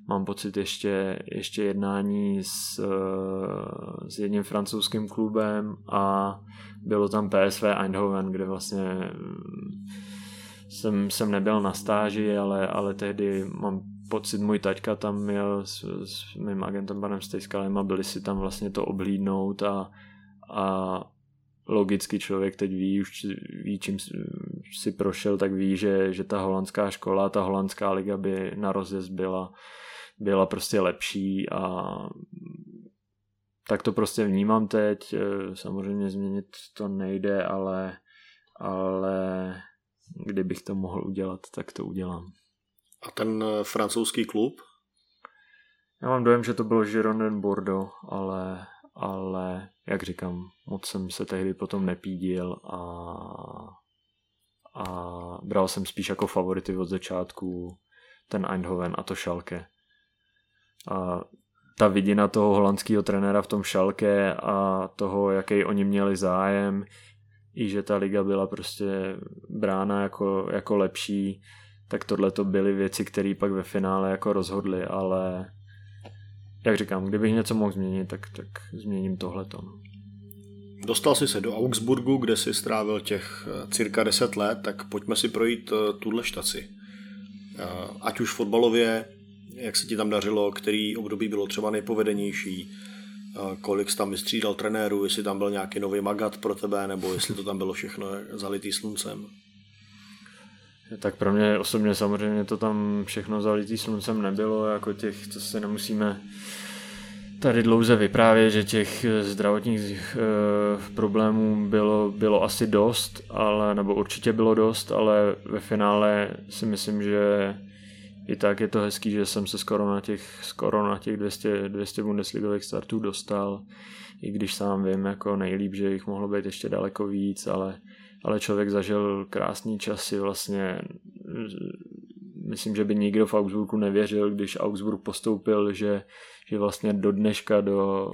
Speaker 2: mám pocit ještě, ještě jednání s, eh, s jedním francouzským klubem a bylo tam PSV Eindhoven, kde vlastně mm, jsem, jsem nebyl na stáži, ale, ale tehdy mám pocit, můj taťka tam měl s, s mým agentem panem Stejskalem a byli si tam vlastně to oblídnout a, a logicky člověk teď ví, už ví, čím si prošel, tak ví, že, že ta holandská škola, ta holandská liga by na rozjezd byla, byla prostě lepší a tak to prostě vnímám teď. Samozřejmě změnit to nejde, ale, ale kdybych to mohl udělat, tak to udělám.
Speaker 1: A ten eh, francouzský klub?
Speaker 2: Já mám dojem, že to bylo Girondin Bordeaux, ale, ale jak říkám, moc jsem se tehdy potom nepídil a, a bral jsem spíš jako favority od začátku ten Eindhoven a to Schalke. A ta vidina toho holandského trenéra v tom Schalke a toho, jaký oni měli zájem, i že ta liga byla prostě brána jako, jako lepší, tak tohle to byly věci, které pak ve finále jako rozhodly, ale jak říkám, kdybych něco mohl změnit, tak, tak změním tohleto. No.
Speaker 1: Dostal jsi se do Augsburgu, kde jsi strávil těch eh, cirka 10 let, tak pojďme si projít eh, tuhle štaci. Eh, ať už fotbalově, jak se ti tam dařilo, který období bylo třeba nejpovedenější, kolik jsi tam vystřídal trenéru, jestli tam byl nějaký nový magat pro tebe, nebo jestli to tam bylo všechno zalitý sluncem.
Speaker 2: Tak pro mě osobně samozřejmě to tam všechno zalitý sluncem nebylo, jako těch, co se nemusíme tady dlouze vyprávět, že těch zdravotních e, problémů bylo, bylo asi dost, ale, nebo určitě bylo dost, ale ve finále si myslím, že i tak je to hezký, že jsem se skoro na těch, skoro na těch 200, 200 Bundesligových startů dostal, i když sám vím jako nejlíp, že jich mohlo být ještě daleko víc, ale, ale člověk zažil krásný časy vlastně. Myslím, že by nikdo v Augsburgu nevěřil, když Augsburg postoupil, že, že vlastně do dneška do,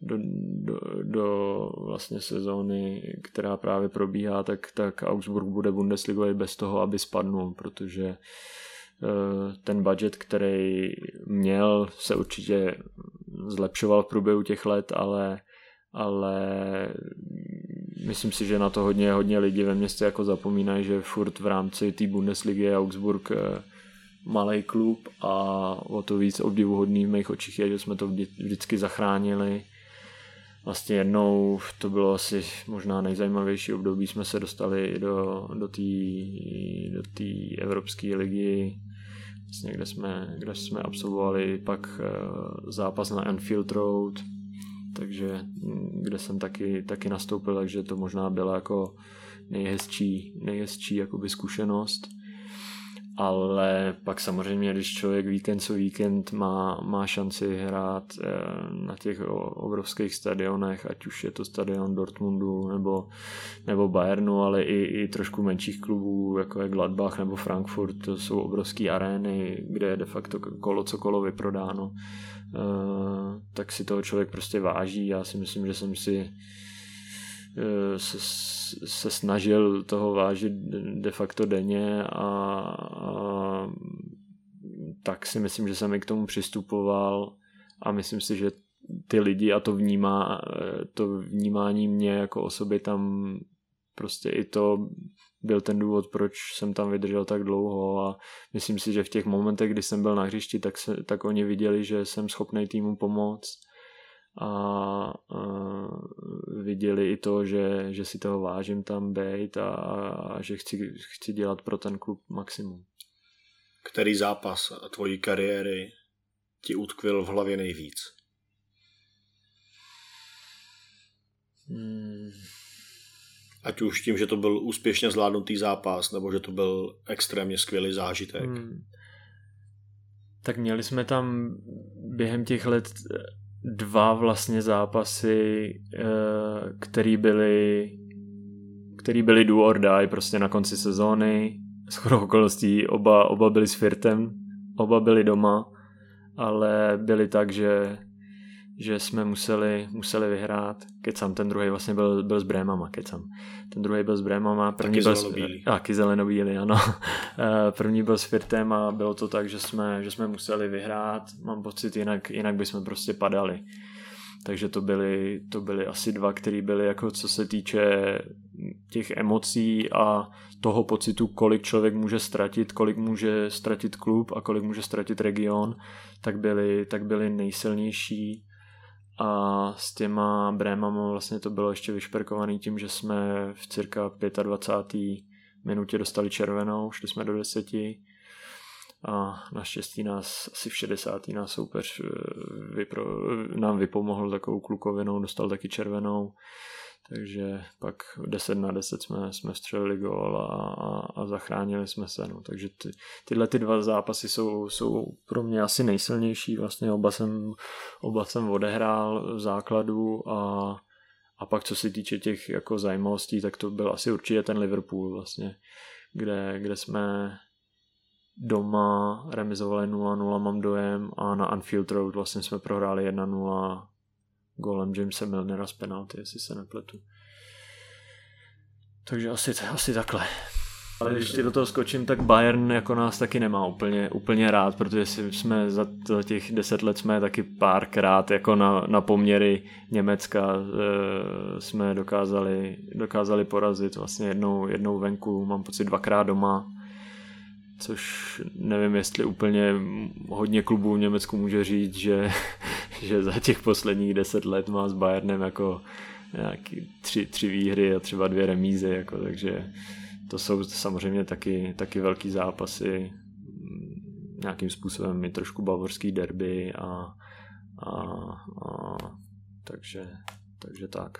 Speaker 2: do, do, do vlastně sezóny, která právě probíhá, tak, tak Augsburg bude Bundesligový bez toho, aby spadnul, protože eh, ten budget, který měl, se určitě zlepšoval v průběhu těch let, ale, ale myslím si, že na to hodně, hodně lidí ve městě jako zapomínají, že furt v rámci té Bundesligy je Augsburg eh, malý klub a o to víc obdivuhodný v mých očích je, že jsme to vždycky zachránili. Vlastně jednou, to bylo asi možná nejzajímavější období, jsme se dostali do, do té do tý Evropské ligy, vlastně, kde, jsme, kde jsme absolvovali pak eh, zápas na Anfield Road, takže mm, kde jsem taky, taky nastoupil, takže to možná byla jako nejhezčí, nejhezčí jakoby zkušenost. Ale pak samozřejmě, když člověk víkend co víkend má, má šanci hrát eh, na těch obrovských stadionech, ať už je to stadion Dortmundu nebo, nebo Bayernu, ale i, i trošku menších klubů, jako je Gladbach nebo Frankfurt, to jsou obrovské arény, kde je de facto kolo co kolo vyprodáno tak si toho člověk prostě váží. Já si myslím, že jsem si eh, se, se snažil toho vážit de facto denně a, a tak si myslím, že jsem i k tomu přistupoval a myslím si, že ty lidi a to vnímá, eh, to vnímání mě jako osoby tam prostě i to byl ten důvod, proč jsem tam vydržel tak dlouho a myslím si, že v těch momentech, kdy jsem byl na hřišti, tak, se, tak oni viděli, že jsem schopný týmu pomoct a, a viděli i to, že, že si toho vážím tam být a, a že chci, chci dělat pro ten klub maximum.
Speaker 1: Který zápas tvojí kariéry ti utkvil v hlavě nejvíc? Hmm Ať už tím, že to byl úspěšně zvládnutý zápas, nebo že to byl extrémně skvělý zážitek. Hmm.
Speaker 2: Tak měli jsme tam během těch let dva vlastně zápasy, eh, který byly který byly do or die prostě na konci sezóny. S okolností oba, oba byli s Firtem, oba byli doma, ale byli tak, že že jsme museli, museli vyhrát. Kecam, ten druhý vlastně byl, byl s Brémama, kecam. Ten druhý byl s Brémama, první byl s, taky zelenobílý, ano. <laughs> Eh, první byl s Firtem a bylo to tak, že jsme, že jsme museli vyhrát. Mám pocit, jinak, jinak bychom prostě padali. Takže to byly, to byly asi dva, které byly jako co se týče těch emocí a toho pocitu, kolik člověk může ztratit, kolik může ztratit klub a kolik může ztratit region, tak byly, tak byly nejsilnější a s těma Brémama vlastně to bylo ještě vyšperkovaný tím, že jsme v cirka 25. minutě dostali červenou, šli jsme do deseti a naštěstí nás asi v 60. nás soupeř eh, vypro, nám vypomohl takovou klukovinou, dostal taky červenou takže pak 10 na 10 jsme, jsme vstřelili gól a, a, a zachránili jsme se. No. Takže ty, tyhle ty dva zápasy jsou, jsou pro mě asi nejsilnější. Vlastně oba jsem, oba jsem odehrál v základu a, a pak co se týče těch jako zajímavostí, tak to byl asi určitě ten Liverpool vlastně, kde, kde jsme doma remizovali 0-0, mám dojem, a na Anfield Road vlastně jsme prohráli 1-0 golem Jamesa Milnera z penalty, jestli se nepletu. Takže asi, asi takhle. Ale když ti do toho skočím, tak Bayern jako nás taky nemá úplně, úplně rád, protože jsme za, za těch deset let jsme taky párkrát jako na, na poměry Německa e, jsme dokázali, dokázali porazit vlastně jednou, jednou venku, mám pocit dvakrát doma, což nevím, jestli úplně hodně klubů v Německu může říct, že, že za těch posledních deset let má s Bayernem jako nějaký tři, tři výhry a třeba dvě remízy, jako, takže to jsou samozřejmě taky, taky velký zápasy, nějakým způsobem i trošku bavorský derby a, a, a takže, takže tak.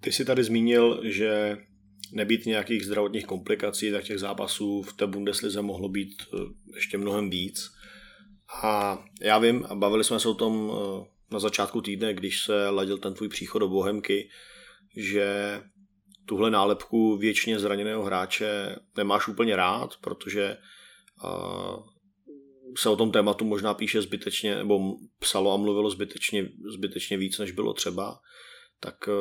Speaker 1: Ty jsi tady zmínil, že nebýt nějakých zdravotních komplikací, tak těch zápasů v té Bundeslize mohlo být eh, ještě mnohem víc. A já vím, a bavili jsme se o tom eh, na začátku týdne, když se ladil ten tvůj příchod do Bohemky, že tuhle nálepku věčně zraněného hráče nemáš úplně rád, protože se o tom tématu možná píše zbytečně, nebo psalo a mluvilo zbytečně, zbytečně víc, než bylo třeba, tak e,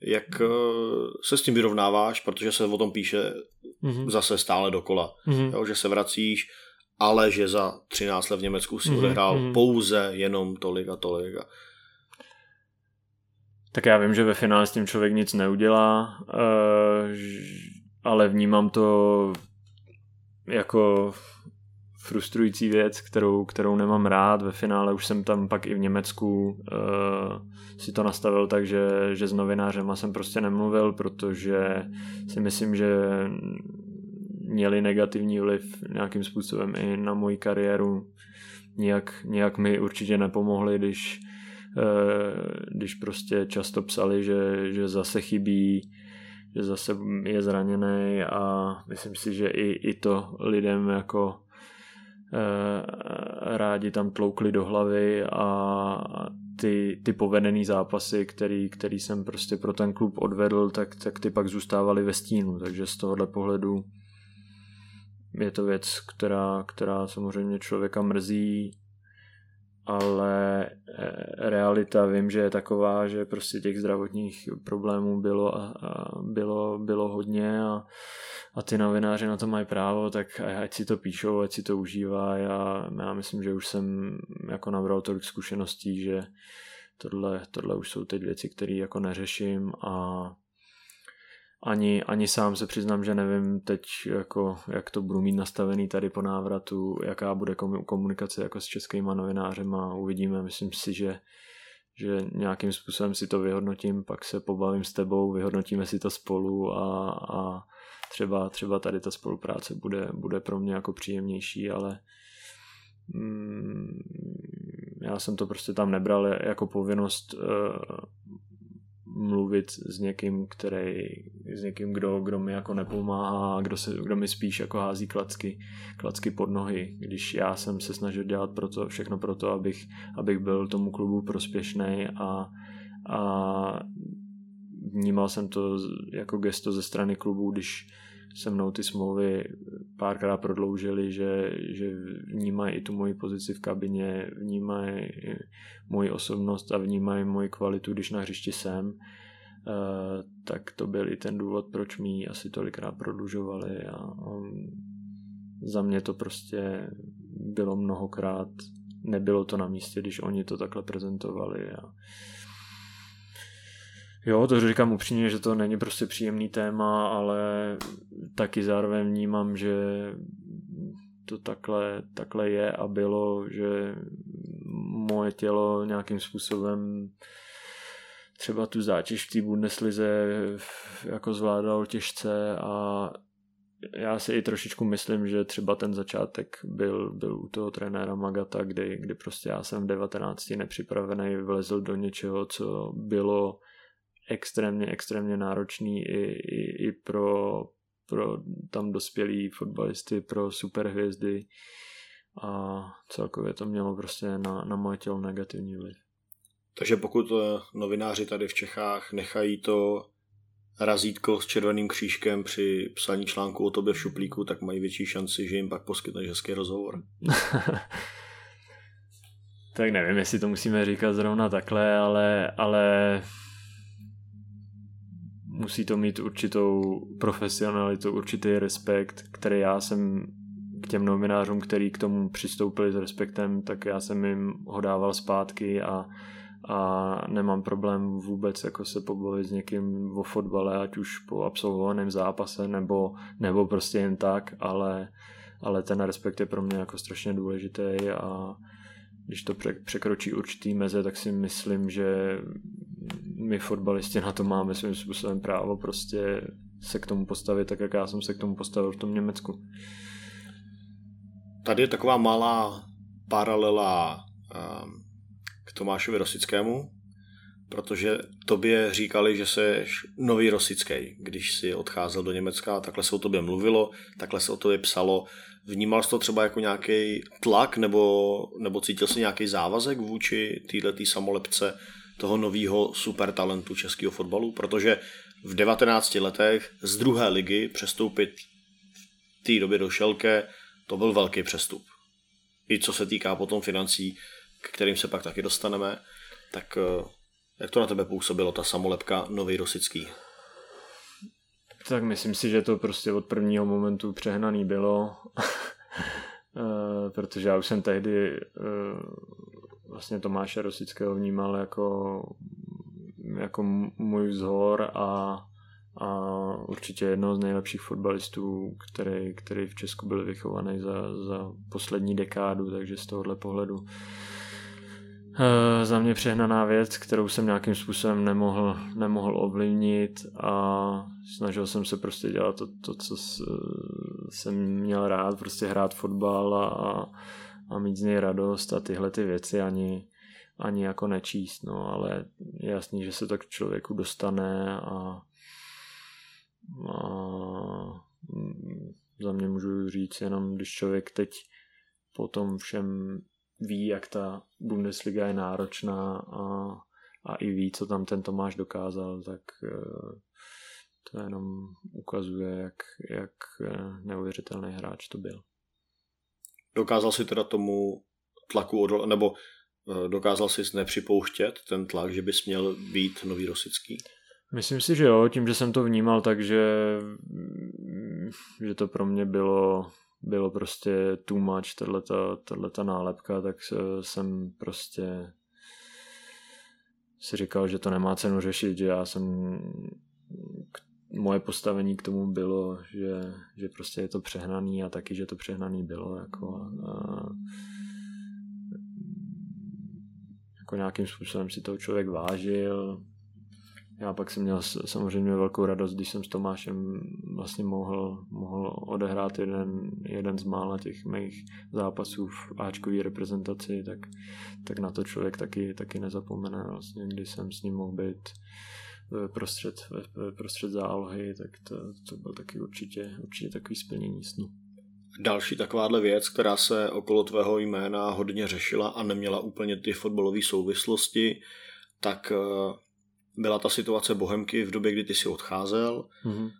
Speaker 1: jak se s tím vyrovnáváš, protože se o tom píše mm-hmm. zase stále dokola, mm-hmm. jo, že se vracíš, ale že za 13 let v Německu si mm-hmm. odehrál mm-hmm. pouze jenom tolik a tolik. A...
Speaker 2: Tak já vím, že ve finále s tím člověk nic neudělá, eh, ale vnímám to jako frustrující věc, kterou, kterou nemám rád. Ve finále už jsem tam pak i v Německu uh, si to nastavil tak, že, že s novinářema jsem prostě nemluvil, protože si myslím, že měli negativní vliv nějakým způsobem i na moji kariéru. Nijak, nijak mi určitě nepomohli, když, eh, když prostě často psali, že, že zase chybí, že zase je zraněný a myslím si, že i, i to lidem jako eh, rádi tam tloukli do hlavy a ty, ty povedený zápasy, který, který jsem prostě pro ten klub odvedl, tak, tak ty pak zůstávaly ve stínu, takže z tohohle pohledu je to věc, která, která samozřejmě člověka mrzí, ale eh, realita vím, že je taková, že prostě těch zdravotních problémů bylo a, a bylo, bylo hodně a, a ty novináři na to mají právo, tak ať si to píšou, ať si to užívá. Já, já myslím, že už jsem jako nabral tolik zkušeností, že tohle, tohle už jsou teď věci, které jako neřeším a ani, ani sám se přiznám, že nevím teď, jako, jak to budu mít nastavený tady po návratu, jaká bude komunikace jako s českýma novinářema, uvidíme, myslím si, že že nějakým způsobem si to vyhodnotím, pak se pobavím s tebou, vyhodnotíme si to spolu a, a třeba, třeba tady ta spolupráce bude, bude pro mě jako příjemnější, ale mm, já jsem to prostě tam nebral jako povinnost uh, mluvit s někým, který, s někým, kdo, kdo mi jako nepomáhá, kdo, se, kdo mi spíš jako hází klacky, klacky pod nohy, když já jsem se snažil dělat pro to, všechno pro to, abych, abych byl tomu klubu prospěšný a, a vnímal jsem to jako gesto ze strany klubu, když se mnou ty smlouvy párkrát prodloužili, že, že vnímají i tu moji pozici v kabině, vnímají moji osobnost a vnímají moji kvalitu, když na hřišti jsem, tak to byl i ten důvod, proč mi asi tolikrát prodlužovali a, a za mě to prostě bylo mnohokrát, nebylo to na místě, když oni to takhle prezentovali a Jo, to říkám upřímně, že to není prostě příjemný téma, ale taky zároveň vnímám, že to takhle, takhle je a bylo, že moje tělo nějakým způsobem třeba tu zátěž v té Bundeslize jako zvládal těžce a já si i trošičku myslím, že třeba ten začátek byl, byl u toho trenéra Magata, kdy, kdy prostě já jsem v 19 nepřipravený vlezl do něčeho, co bylo extrémně, extrémně náročný i, i, i pro, pro tam dospělí fotbalisty, pro superhvězdy a celkově to mělo prostě na, na moje tělo negativní vliv.
Speaker 1: Takže pokud eh, novináři tady v Čechách nechají to razítko s červeným křížkem při psaní článku o tobě v šuplíku, tak mají větší šanci, že jim pak poskytneš hezký rozhovor. <laughs>
Speaker 2: tak nevím, jestli to musíme říkat zrovna takhle, ale, ale musí to mít určitou profesionalitu, určitý respekt, který já jsem k těm novinářům, který k tomu přistoupili s respektem, tak já jsem jim ho dával zpátky a, a nemám problém vůbec jako se pobavit s někým o fotbale, ať už po absolvovaném zápase nebo, nebo prostě jen tak, ale, ale ten respekt je pro mě jako strašně důležitý a když to překročí určitý meze, tak si myslím, že my fotbalisti na to máme svým způsobem právo prostě se k tomu postavit tak, jak já jsem se k tomu postavil v tom Německu.
Speaker 1: Tady je taková malá paralela um, Tomášovi Rosickému, protože tobě říkali, že jsi nový Rosický, když si odcházel do Německa, takhle se o tobě mluvilo, takhle se o tobě psalo. Vnímal jsi to třeba jako nějaký tlak, nebo, nebo cítil jsi nějaký závazek vůči této samolepce toho nového supertalentu českého fotbalu? Protože v 19 letech z druhé ligy přestoupit v té době do Šelke, to byl velký přestup. I co se týká potom financí, k kterým se pak taky dostaneme, tak eh, jak to na tebe působilo, ta samolepka Nový Rosický?
Speaker 2: Tak myslím si, že to prostě od prvního momentu přehnaný bylo, <laughs> eh, protože já už jsem tehdy eh, vlastně Tomáše Rosického vnímal jako, jako můj vzor a, a určitě jedno z nejlepších fotbalistů, který, který v Česku byl vychovaný za, za poslední dekádu, takže z tohohle pohledu za mě přehnaná věc, kterou jsem nějakým způsobem nemohl, nemohl ovlivnit a snažil jsem se prostě dělat to, to co jsem měl rád, prostě hrát fotbal a, a, a mít z něj radost a tyhle ty věci ani, ani jako nečíst, no, ale je jasný, že se to k člověku dostane a, a za mě můžu říct jenom, když člověk teď po tom všem ví, jak ta Bundesliga je náročná a, a i ví, co tam ten Tomáš dokázal, tak eh, to jenom ukazuje, jak, jak eh, neuvěřitelný hráč to byl.
Speaker 1: Dokázal si teda tomu tlaku odol, nebo eh, dokázal si nepřipouštět ten tlak, že bys měl být nový Rosický?
Speaker 2: Myslím si, že jo, tím, že jsem to vnímal, takže že to pro mě bylo bylo prostě too much, tato nálepka, tak jsem prostě si říkal, že to nemá cenu řešit, že já jsem moje postavení k tomu bylo, že, že prostě je to přehnaný a taky, že to přehnaný bylo jako a, jako nějakým způsobem si toho člověk vážil, já pak jsem měl samozřejmě velkou radost, když jsem s Tomášem vlastně mohl, mohl odehrát jeden, jeden z mála těch mých zápasů v Ačkové reprezentaci, tak, tak na to člověk taky, taky nezapomene. Vlastně, když jsem s ním mohl být prostřed, prostřed zálohy, tak to, to byl taky určitě, určitě takový splnění snu.
Speaker 1: Další takováhle věc, která se okolo tvého jména hodně řešila a neměla úplně ty fotbalové souvislosti, tak eh, byla ta situace Bohemky v době, kdy ty si odcházel. Mm-hmm.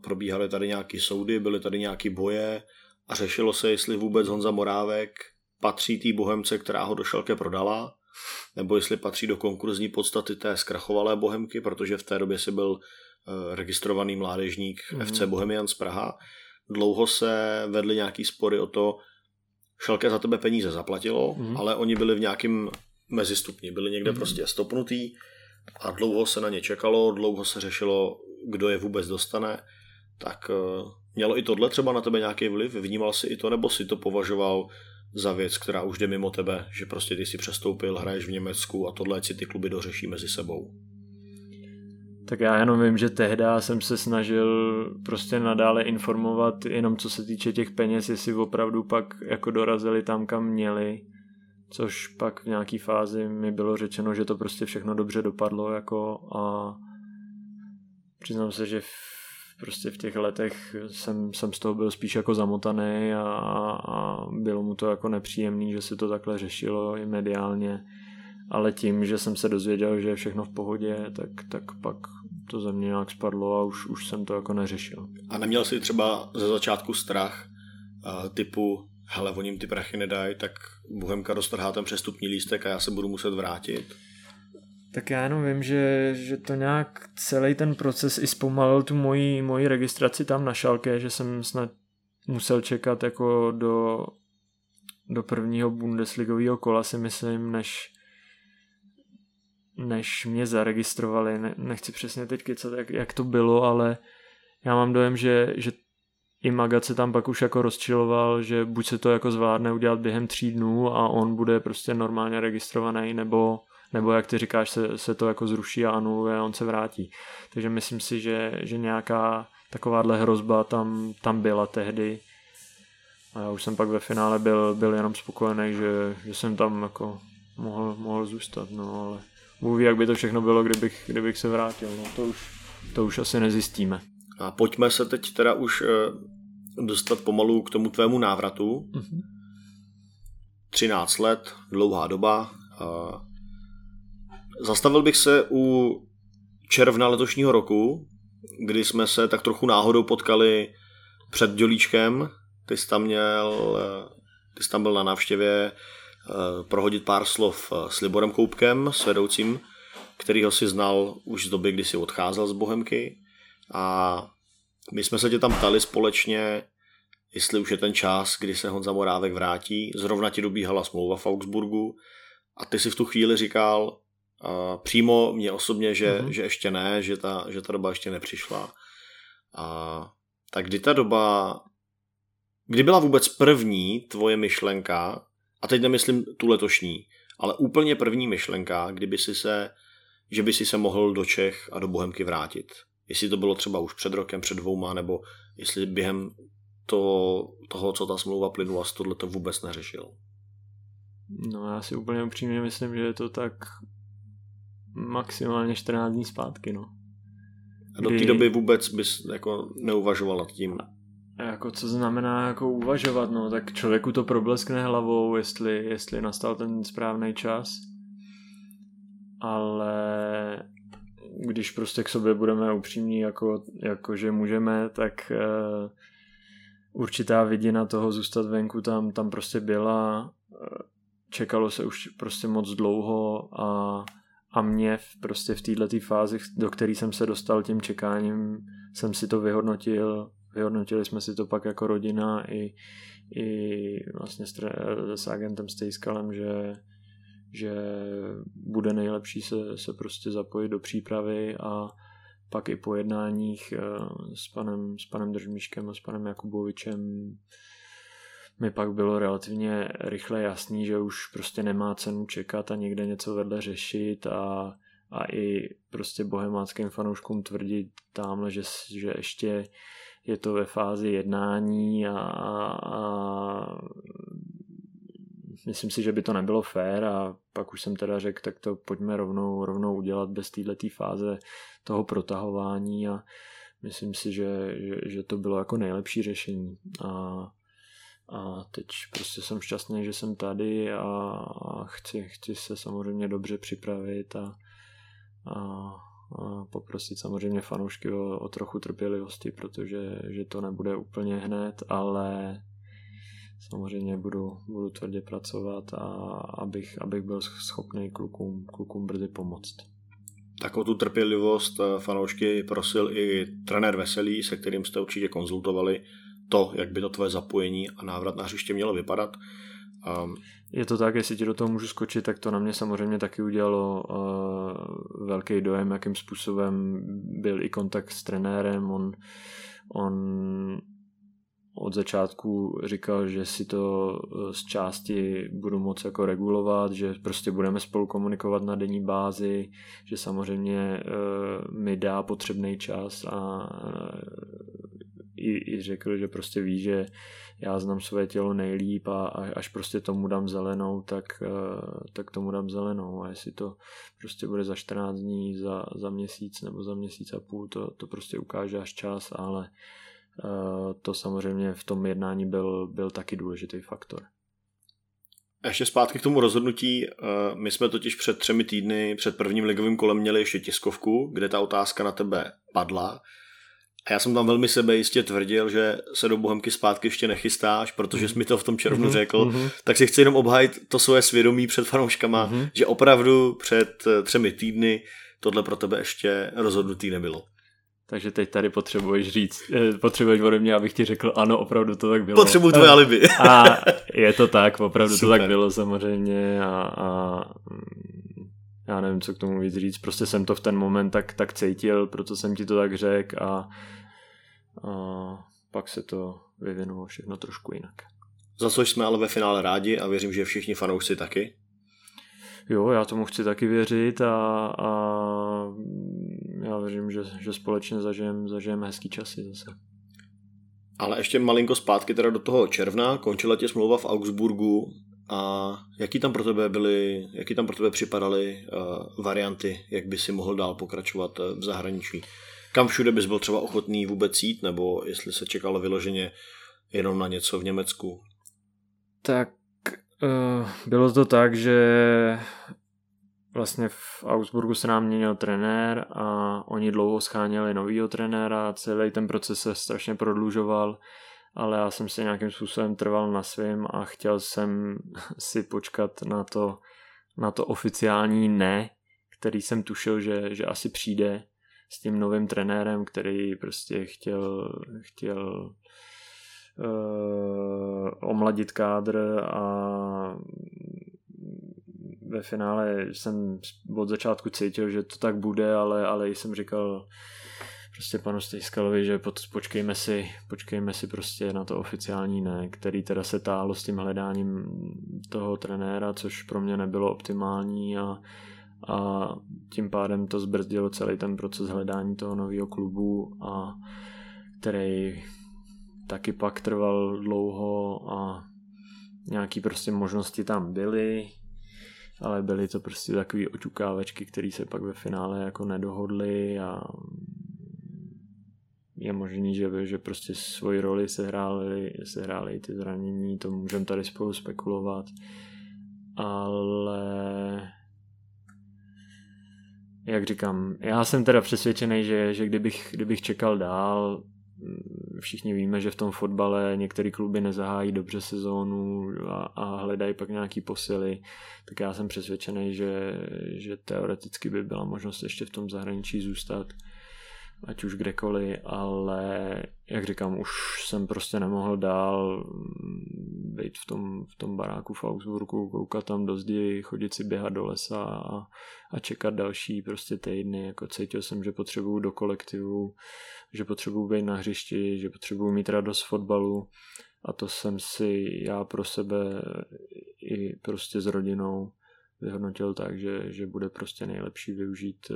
Speaker 1: Probíhaly tady nějaké soudy, byly tady nějaké boje a řešilo se, jestli vůbec Honza Morávek patří té Bohemce, která ho do Šelke prodala, nebo jestli patří do konkurzní podstaty té zkrachovalé Bohemky, protože v té době si byl eh, registrovaný mládežník mm-hmm. FC Bohemian z Praha. Dlouho se vedly nějaký spory o to, Šelke za tebe peníze zaplatilo, mm-hmm. ale oni byli v nějakém mezistupni, byli někde mm-hmm. prostě stopnutý a dlouho se na ně čekalo, dlouho se řešilo, kdo je vůbec dostane, tak eh, mělo i tohle třeba na tebe nějaký vliv? Vnímal si i to, nebo si to považoval za věc, která už jde mimo tebe, že prostě ty si přestoupil, hraješ v Německu a tohle si ty kluby dořeší mezi sebou?
Speaker 2: Tak já jenom vím, že tehdy jsem se snažil prostě nadále informovat jenom co se týče těch peněz, jestli opravdu pak jako dorazili tam, kam měli což pak v nějaký fázi mi bylo řečeno, že to prostě všechno dobře dopadlo jako a přiznám se, že v, prostě v těch letech jsem, jsem z toho byl spíš jako zamotaný a, a bylo mu to jako nepříjemný, že se to takhle řešilo i mediálně, ale tím, že jsem se dozvěděl, že je všechno v pohodě, tak, tak pak to ze mě nějak spadlo a už, už jsem to jako neřešil.
Speaker 1: A neměl jsi třeba ze začátku strach uh, typu, hele, oni jim ty prachy nedají, tak Bohemka roztrhá ten přestupní lístek a já se budu muset vrátit?
Speaker 2: Tak já jenom vím, že, že to nějak celý ten proces i zpomalil tu moji, moji registraci tam na šalke, že jsem snad musel čekat jako do, do prvního Bundesligového kola si myslím, než než mě zaregistrovali. Ne, nechci přesně teď kecat, jak, jak to bylo, ale já mám dojem, že, že i Magat se tam pak už jako rozčiloval, že buď se to jako zvládne udělat během tří dnů a on bude prostě normálně registrovaný, nebo, nebo jak ty říkáš, se, se to jako zruší a anuluje a on se vrátí. Takže myslím si, že, že nějaká takováhle hrozba tam, tam byla tehdy. A já už jsem pak ve finále byl, byl jenom spokojený, že, že jsem tam jako mohl, mohl zůstat, no ale Bůh jak by to všechno bylo, kdybych, kdybych se vrátil, no to už, to už asi nezjistíme.
Speaker 1: A pojďme se teď teda už eh, dostat pomalu k tomu tvému návratu. Mm-hmm. 13 let, dlouhá doba. Zastavil bych se u června letošního roku, kdy jsme se tak trochu náhodou potkali před Dělíčkem. Ty jsi tam měl, eh, ty jsi tam byl na návštěvě eh, prohodit pár slov s Liborem Koupkem, s vedoucím, kterýho si znal už z doby, kdy si odcházel z Bohemky. A my jsme se tě tam ptali společně, jestli už je ten čas, kdy se Honza Morávek vrátí. Zrovna ti dobíhala smlouva v Augsburgu a ty si v tu chvíli říkal uh, přímo mě osobně, že, mm-hmm. že ještě ne, že ta, že ta doba ještě nepřišla. A, tak kdy ta doba, kdy byla vůbec první tvoje myšlenka, a teď nemyslím tu letošní, ale úplně první myšlenka, kdyby si se, že by si se mohl do Čech a do Bohemky vrátit. Jestli to bylo třeba už před rokem, před dvouma, nebo jestli během to, toho, co ta smlouva plynula, z tohle to vůbec neřešil.
Speaker 2: No já si úplně upřímně myslím, že je to tak maximálně 14 dní zpátky, no.
Speaker 1: A do té doby vůbec bys jako neuvažoval nad tím?
Speaker 2: A jako co znamená jako uvažovat, no, tak člověku to probleskne hlavou, jestli, jestli nastal ten správný čas. Ale když prostě k sobě budeme upřímní, jako, jako že můžeme, tak uh, určitá vidina toho zůstat venku tam, tam prostě byla. Uh, čekalo se už prostě moc dlouho a, a mě v, prostě v této fázi, do které jsem se dostal tím čekáním, jsem si to vyhodnotil, vyhodnotili jsme si to pak jako rodina i, i vlastně s, s agentem Stejskalem, že že bude nejlepší se, se prostě zapojit do přípravy a pak i po jednáních eh, s panem, s panem Držmíškem a s panem Jakubovičem mi pak bylo relativně rychle jasný, že už prostě nemá cenu čekat a někde něco vedle řešit a, a i prostě bohemáckým fanouškům tvrdit tamhle, že, že ještě je to ve fázi jednání a, a myslím si, že by to nebylo fér a pak už jsem teda řekl, tak to pojďme rovnou, rovnou udělat bez této fáze toho protahování. A myslím si, že, že, že to bylo jako nejlepší řešení. A, a teď prostě jsem šťastný, že jsem tady a, a chci, chci se samozřejmě dobře připravit a, a, a poprosit samozřejmě fanoušky o, o trochu trpělivosti, protože že to nebude úplně hned, ale samozřejmě budu, budu tvrdě pracovat a abych, abych byl schopný klukům, klukům brzy pomoct.
Speaker 1: Takovou tu trpělivost eh, fanoušky prosil i trenér Veselý, se kterým jste určitě konzultovali to, jak by to tvoje zapojení a návrat na hřiště mělo vypadat.
Speaker 2: Um, je to tak, jestli ti do toho můžu skočit, tak to na mě samozřejmě taky udělalo uh, velký dojem, jakým způsobem byl i kontakt s trenérem. On, on od začátku říkal, že si to eh, z části budu moc jako regulovat, že prostě budeme spolu komunikovat na denní bázi, že samozřejmě uh, mi dá potřebný čas a uh, i, i řekl, že prostě ví, že já znám své tělo nejlíp a, a až prostě tomu dám zelenou, tak, tak tomu dám zelenou. A jestli to prostě bude za 14 dní, za, za měsíc nebo za měsíc a půl, to, to prostě ukáže až čas, ale uh, Eh, to samozřejmě v tom jednání byl, byl taky důležitý faktor.
Speaker 1: A ještě zpátky k tomu rozhodnutí. Eh, my jsme totiž před třemi týdny, před prvním ligovým kolem měli ještě tiskovku, kde ta otázka na tebe padla. A já jsem tam velmi sebejistě tvrdil, že se do Bohemky zpátky ještě nechystáš, protože jsi mi to v tom červnu mm-hmm. řekl, mm-hmm. tak si chci jenom obhajit to svoje svědomí před fanouškama, mm-hmm. že opravdu před eh, třemi týdny tohle pro tebe ještě rozhodnutý nebylo.
Speaker 2: Takže teď tady potřebuješ říct, eh, potřebuješ ode mě, abych ti řekl, ano, opravdu to tak bylo.
Speaker 1: Potřebuji tvoje alibi.
Speaker 2: a je to tak, opravdu Super. to tak bylo samozřejmě a, a mm, já nevím, co k tomu víc říct, prostě jsem to v ten moment tak, tak cítil, proto jsem ti to tak řekl a, a pak se to vyvinulo všechno trošku jinak.
Speaker 1: Za což jsme ale ve finále rádi a věřím, že všichni fanoušci taky.
Speaker 2: Jo, já tomu chci taky věřit a, a já věřím, že, že společně zažijeme zažijem hezký časy zase.
Speaker 1: Ale ještě malinko zpátky teda do toho června, končila tě smlouva v Augsburgu a jaký tam pro tebe byly, jaký tam pro tebe připadaly uh, varianty, jak by si mohl dál pokračovat uh, v zahraničí? Kam všude bys byl třeba ochotný vůbec jít, nebo jestli se čekalo vyloženě jenom na něco v Německu?
Speaker 2: Tak uh, bylo to tak, že vlastně v Augsburgu se nám měnil trenér a oni dlouho scháněli novýho trenéra, celý ten proces se strašně prodlužoval, ale já jsem si nějakým způsobem trval na svém a chtěl jsem <laughs> si počkat na to, na to oficiální ne, který jsem tušil, že, že asi přijde s tím novým trenérem, který prostě chtěl, chtěl uh, omladit kádr a ve finále jsem od začátku cítil, že to tak bude, ale, ale jsem říkal prostě panu Stejskalovi, že počkejme si, počkejme si prostě na to oficiální ne, který teda se táhlo s tím hledáním toho trenéra, což pro mě nebylo optimální a, a tím pádem to zbrzdilo celý ten proces hledání toho nového klubu a který taky pak trval dlouho a nějaký prostě možnosti tam byly, ale byly to prostě takové oťukávečky, které se pak ve finále jako nedohodly a je možný, že, že prostě svoji roli sehrály, sehrály ty zranění, to můžeme tady spolu spekulovat, ale jak říkám, já jsem teda přesvědčený, že, že kdybych, kdybych čekal dál, všichni víme, že v tom fotbale některé kluby nezahájí dobře sezónu a, a hledají pak nějaký posily, tak já jsem přesvědčený, že, že teoreticky by byla možnost ještě v tom zahraničí zůstat ať už kdekoliv, ale jak říkám, už jsem prostě nemohl dál být v tom, v tom baráku v Augsburgu, koukat tam do zdi, chodit si běhat do lesa a, a čekat další prostě týdny, jako cítil jsem, že potřebuju do kolektivu, že potřebuju být na hřišti, že potřebuju mít radost fotbalu. A to jsem si já pro sebe i prostě s rodinou vyhodnotil tak, že, že bude prostě nejlepší využít eh,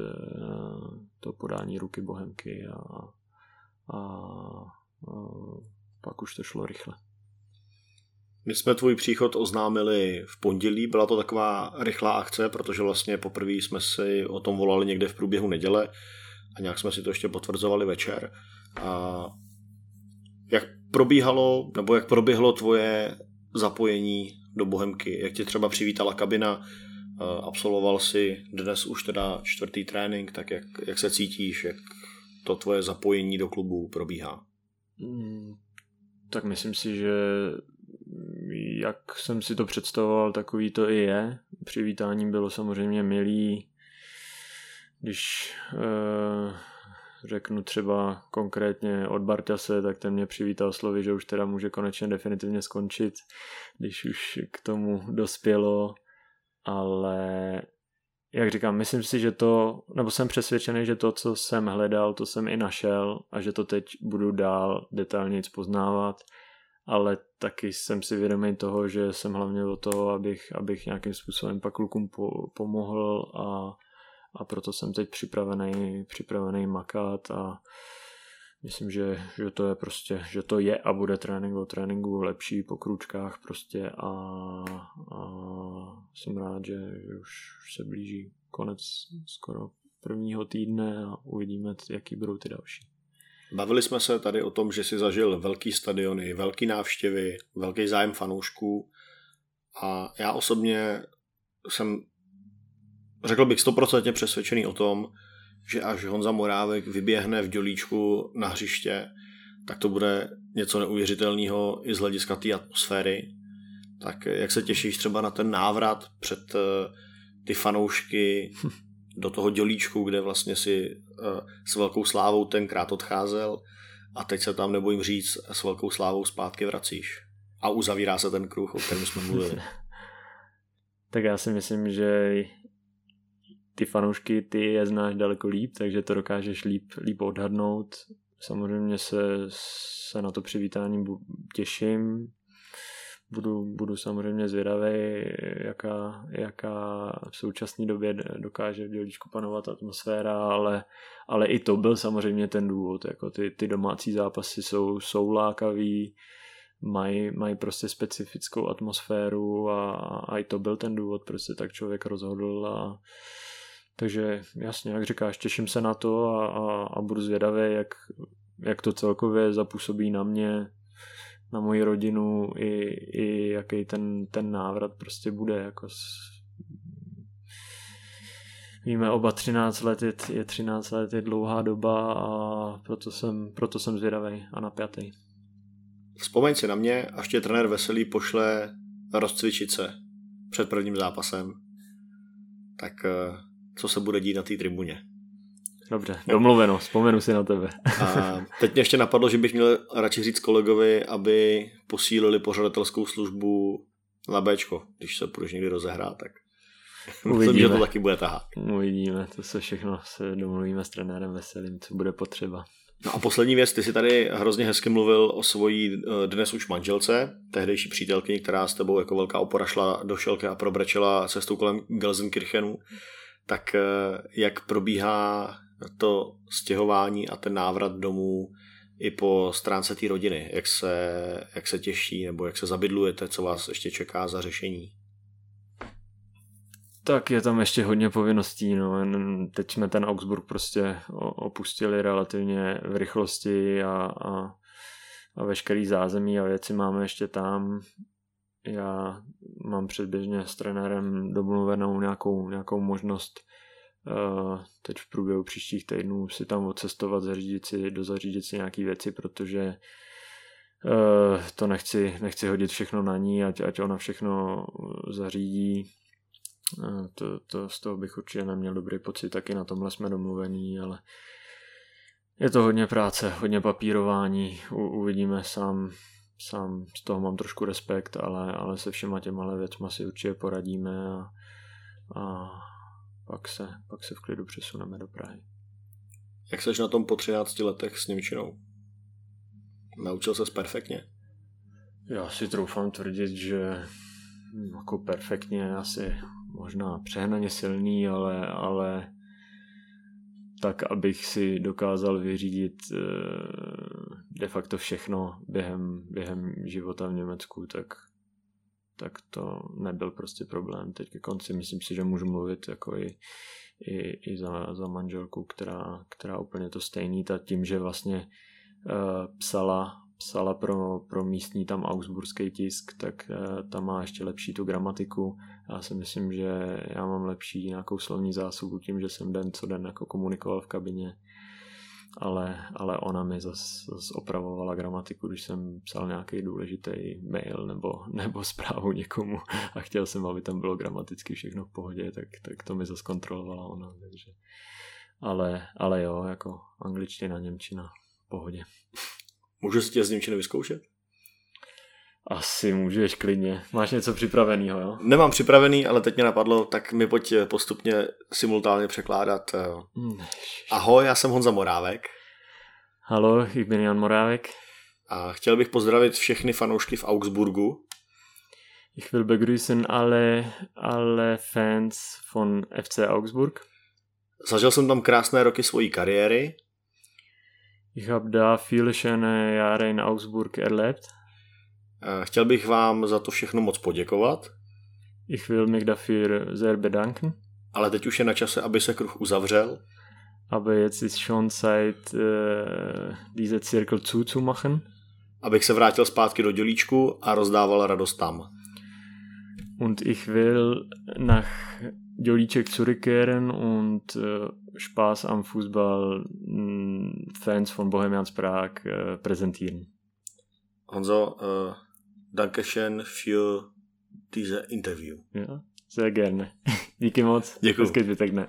Speaker 2: to podání ruky Bohemky a, a, a pak už to šlo rychle.
Speaker 1: My jsme tvůj příchod oznámili v pondělí, byla to taková rychlá akce, protože vlastně poprvé jsme si o tom volali někde v průběhu neděle a nějak jsme si to ještě potvrzovali večer. A jak probíhalo, nebo jak proběhlo tvoje zapojení do Bohemky? Jak tě třeba přivítala kabina? Absolvoval si dnes už teda čtvrtý trénink, tak jak, jak se cítíš, jak to tvoje zapojení do klubu probíhá?
Speaker 2: Hmm, tak myslím si, že jak jsem si to představoval, takový to i je. Přivítání bylo samozřejmě milý, když eh, řeknu třeba konkrétně od Barťase, tak ten mě přivítal slovy, že už teda může konečně definitivně skončit, když už k tomu dospělo ale jak říkám, myslím si, že to, nebo jsem přesvědčený, že to, co jsem hledal, to jsem i našel a že to teď budu dál detailně poznávat, ale taky jsem si vědomý toho, že jsem hlavně o toho, abych, abych nějakým způsobem pak klukům po, pomohl a, a proto jsem teď připravený, připravený makat a myslím, že, že to je prostě, že to je a bude trénink o tréninku lepší po kručkách prostě a, a jsem rád, že, že už se blíží konec skoro prvního týdne a uvidíme, jaký budou ty další.
Speaker 1: Bavili jsme se tady o tom, že si zažil velký stadiony, velký návštěvy, velký zájem fanoušků A já osobně jsem, řekl bych, stoprocentně přesvědčený o tom, že až Honza Morávek vyběhne v dělíčku na hřiště, tak to bude něco neuvěřitelného i z hlediska té atmosféry. Tak jak se těšíš třeba na ten návrat před eh, ty fanoušky <laughs> do toho dělíčku, kde vlastně si eh, s velkou slávou tenkrát odcházel a teď se tam nebojím říct s velkou slávou zpátky vracíš. A uzavírá se ten kruh, o kterém jsme mluvili. <laughs>
Speaker 2: tak já si myslím, že ty fanoušky, ty je znáš daleko líp, takže to dokážeš líp, líp odhadnout. Samozřejmě se, se na to přivítání těším. Budu, budu samozřejmě zvědavý, jaká, jaká v současné době dokáže v dělíčku panovat atmosféra, ale, ale i to byl samozřejmě ten důvod. Jako ty, ty domácí zápasy jsou, jsou lákavý, mají, mají prostě specifickou atmosféru a, a i to byl ten důvod, proč se tak člověk rozhodl a takže jasně, jak říkáš, těším se na to a, a, a budu zvědavý, jak, jak to celkově zapůsobí na mě, na moji rodinu i, i jaký ten, ten návrat prostě bude. Jako s... Víme oba 13 let, je, je 13 let, je dlouhá doba a proto jsem, proto jsem zvědavý a napjatý.
Speaker 1: Vzpomeň si na mě, až tě trenér Veselý pošle rozcvičit se před prvním zápasem, tak eh, co se bude dít na té tribuně.
Speaker 2: Dobře, domluveno, vzpomenu si na tebe.
Speaker 1: A teď mě ještě napadlo, že bych měl radši říct kolegovi, aby posílili pořadatelskou službu na Bčko, když se budeš někdy rozehrát, tak Uvidíme. myslím, že to taky bude tahat.
Speaker 2: Uvidíme, to se všechno se domluvíme s trenérem Veselým, co bude potřeba.
Speaker 1: No a poslední věc, ty si tady hrozně hezky mluvil o svojí eh, dnes už manželce, tehdejší přítelkyni, která s tebou jako velká opora šla do šelky a probrečela cestou kolem Gelsenkirchenu. Tak eh, jak probíhá to stěhování a ten návrat domů i po stránce té rodiny? Jak se, jak se těší nebo jak se zabydlujete? Co vás ještě čeká za řešení?
Speaker 2: Tak je tam ještě hodně povinností. No. Teď jsme ten Augsburg prostě opustili relativně v rychlosti a, a, a veškerý zázemí a věci máme ještě tam. Já mám předběžně s trenérem domluvenou nějakou, nějakou možnost uh, teď v průběhu příštích týdnů si tam odcestovat, zařídit si, dozařídit si nějaké věci, protože uh, to nechci, nechci hodit všechno na ní, ať, ať ona všechno zařídí. To, to, z toho bych určitě neměl dobrý pocit, taky na tomhle jsme domluvení, ale je to hodně práce, hodně papírování, U, uvidíme sám, sám z toho mám trošku respekt, ale, ale se všema těma věcma si určitě poradíme a, a pak, se, pak se v klidu přesuneme do Prahy.
Speaker 1: Jak seš na tom po 13 letech s Němčinou? Naučil ses perfektně?
Speaker 2: Já si troufám tvrdit, že jako perfektně asi možná přehnaně silný, ale, ale tak, abych si dokázal vyřídit eh, de facto všechno během, během života v Německu, tak, tak to nebyl prostě problém. Teď ke konci myslím si, že můžu mluvit jako i, i, i za, za manželku, která, která úplně to stejný, ta tím, že vlastně uh, psala psala pro, pro místní tam augsburský tisk, tak uh, tam má ještě lepší tu gramatiku. Já si myslím, že já mám lepší nějakou slovní zásobu tím, že jsem den co den jako komunikoval v kabině, ale, ale ona mi zase zas opravovala gramatiku, když jsem psal nějaký důležitý mail nebo, <laughs> nebo zprávu někomu a chtěl jsem, aby tam bylo gramaticky všechno v pohodě, tak, tak to mi zase kontrolovala ona, takže. Ale, ale jo, jako angličtina, němčina, v pohodě. <laughs>
Speaker 1: Můžu si tě z Němčiny vyzkoušet?
Speaker 2: Asi můžeš klidně. Máš něco připraveného, jo?
Speaker 1: Nemám připravený, ale teď mě napadlo, tak mi pojď postupně simultánně překládat. Eh, hmm. Ahoj, já jsem Honza Morávek.
Speaker 2: Halo, ich bin Jan Morávek.
Speaker 1: A chtěl bych pozdravit všechny fanoušky v Augsburgu.
Speaker 2: Ich will begrüßen alle, alle Fans von FC Augsburg.
Speaker 1: Zažil jsem tam krásné roky svojí kariéry.
Speaker 2: Ich habe da viele schöne Jahre in Augsburg erlebt.
Speaker 1: Chtěl bych vám za to všechno moc poděkovat.
Speaker 2: Ich will mich dafür sehr bedanken.
Speaker 1: Ale teď už je na čase, aby se kruh uzavřel.
Speaker 2: Aber jetzt ist schon Zeit, uh, diese Zirkel zuzumachen.
Speaker 1: Abych se vrátil zpátky do dělíčku a rozdával radost tam.
Speaker 2: Und ich will nach Jolíček zurückkehren und äh, Spaß am Fußball mh, Fans von Bohemians Prag äh, präsentieren.
Speaker 1: Honzo, äh, danke schön für diese Interview.
Speaker 2: Ja, sehr gerne. Díky moc.
Speaker 1: Děkuji.
Speaker 2: Hezký zbytek dne.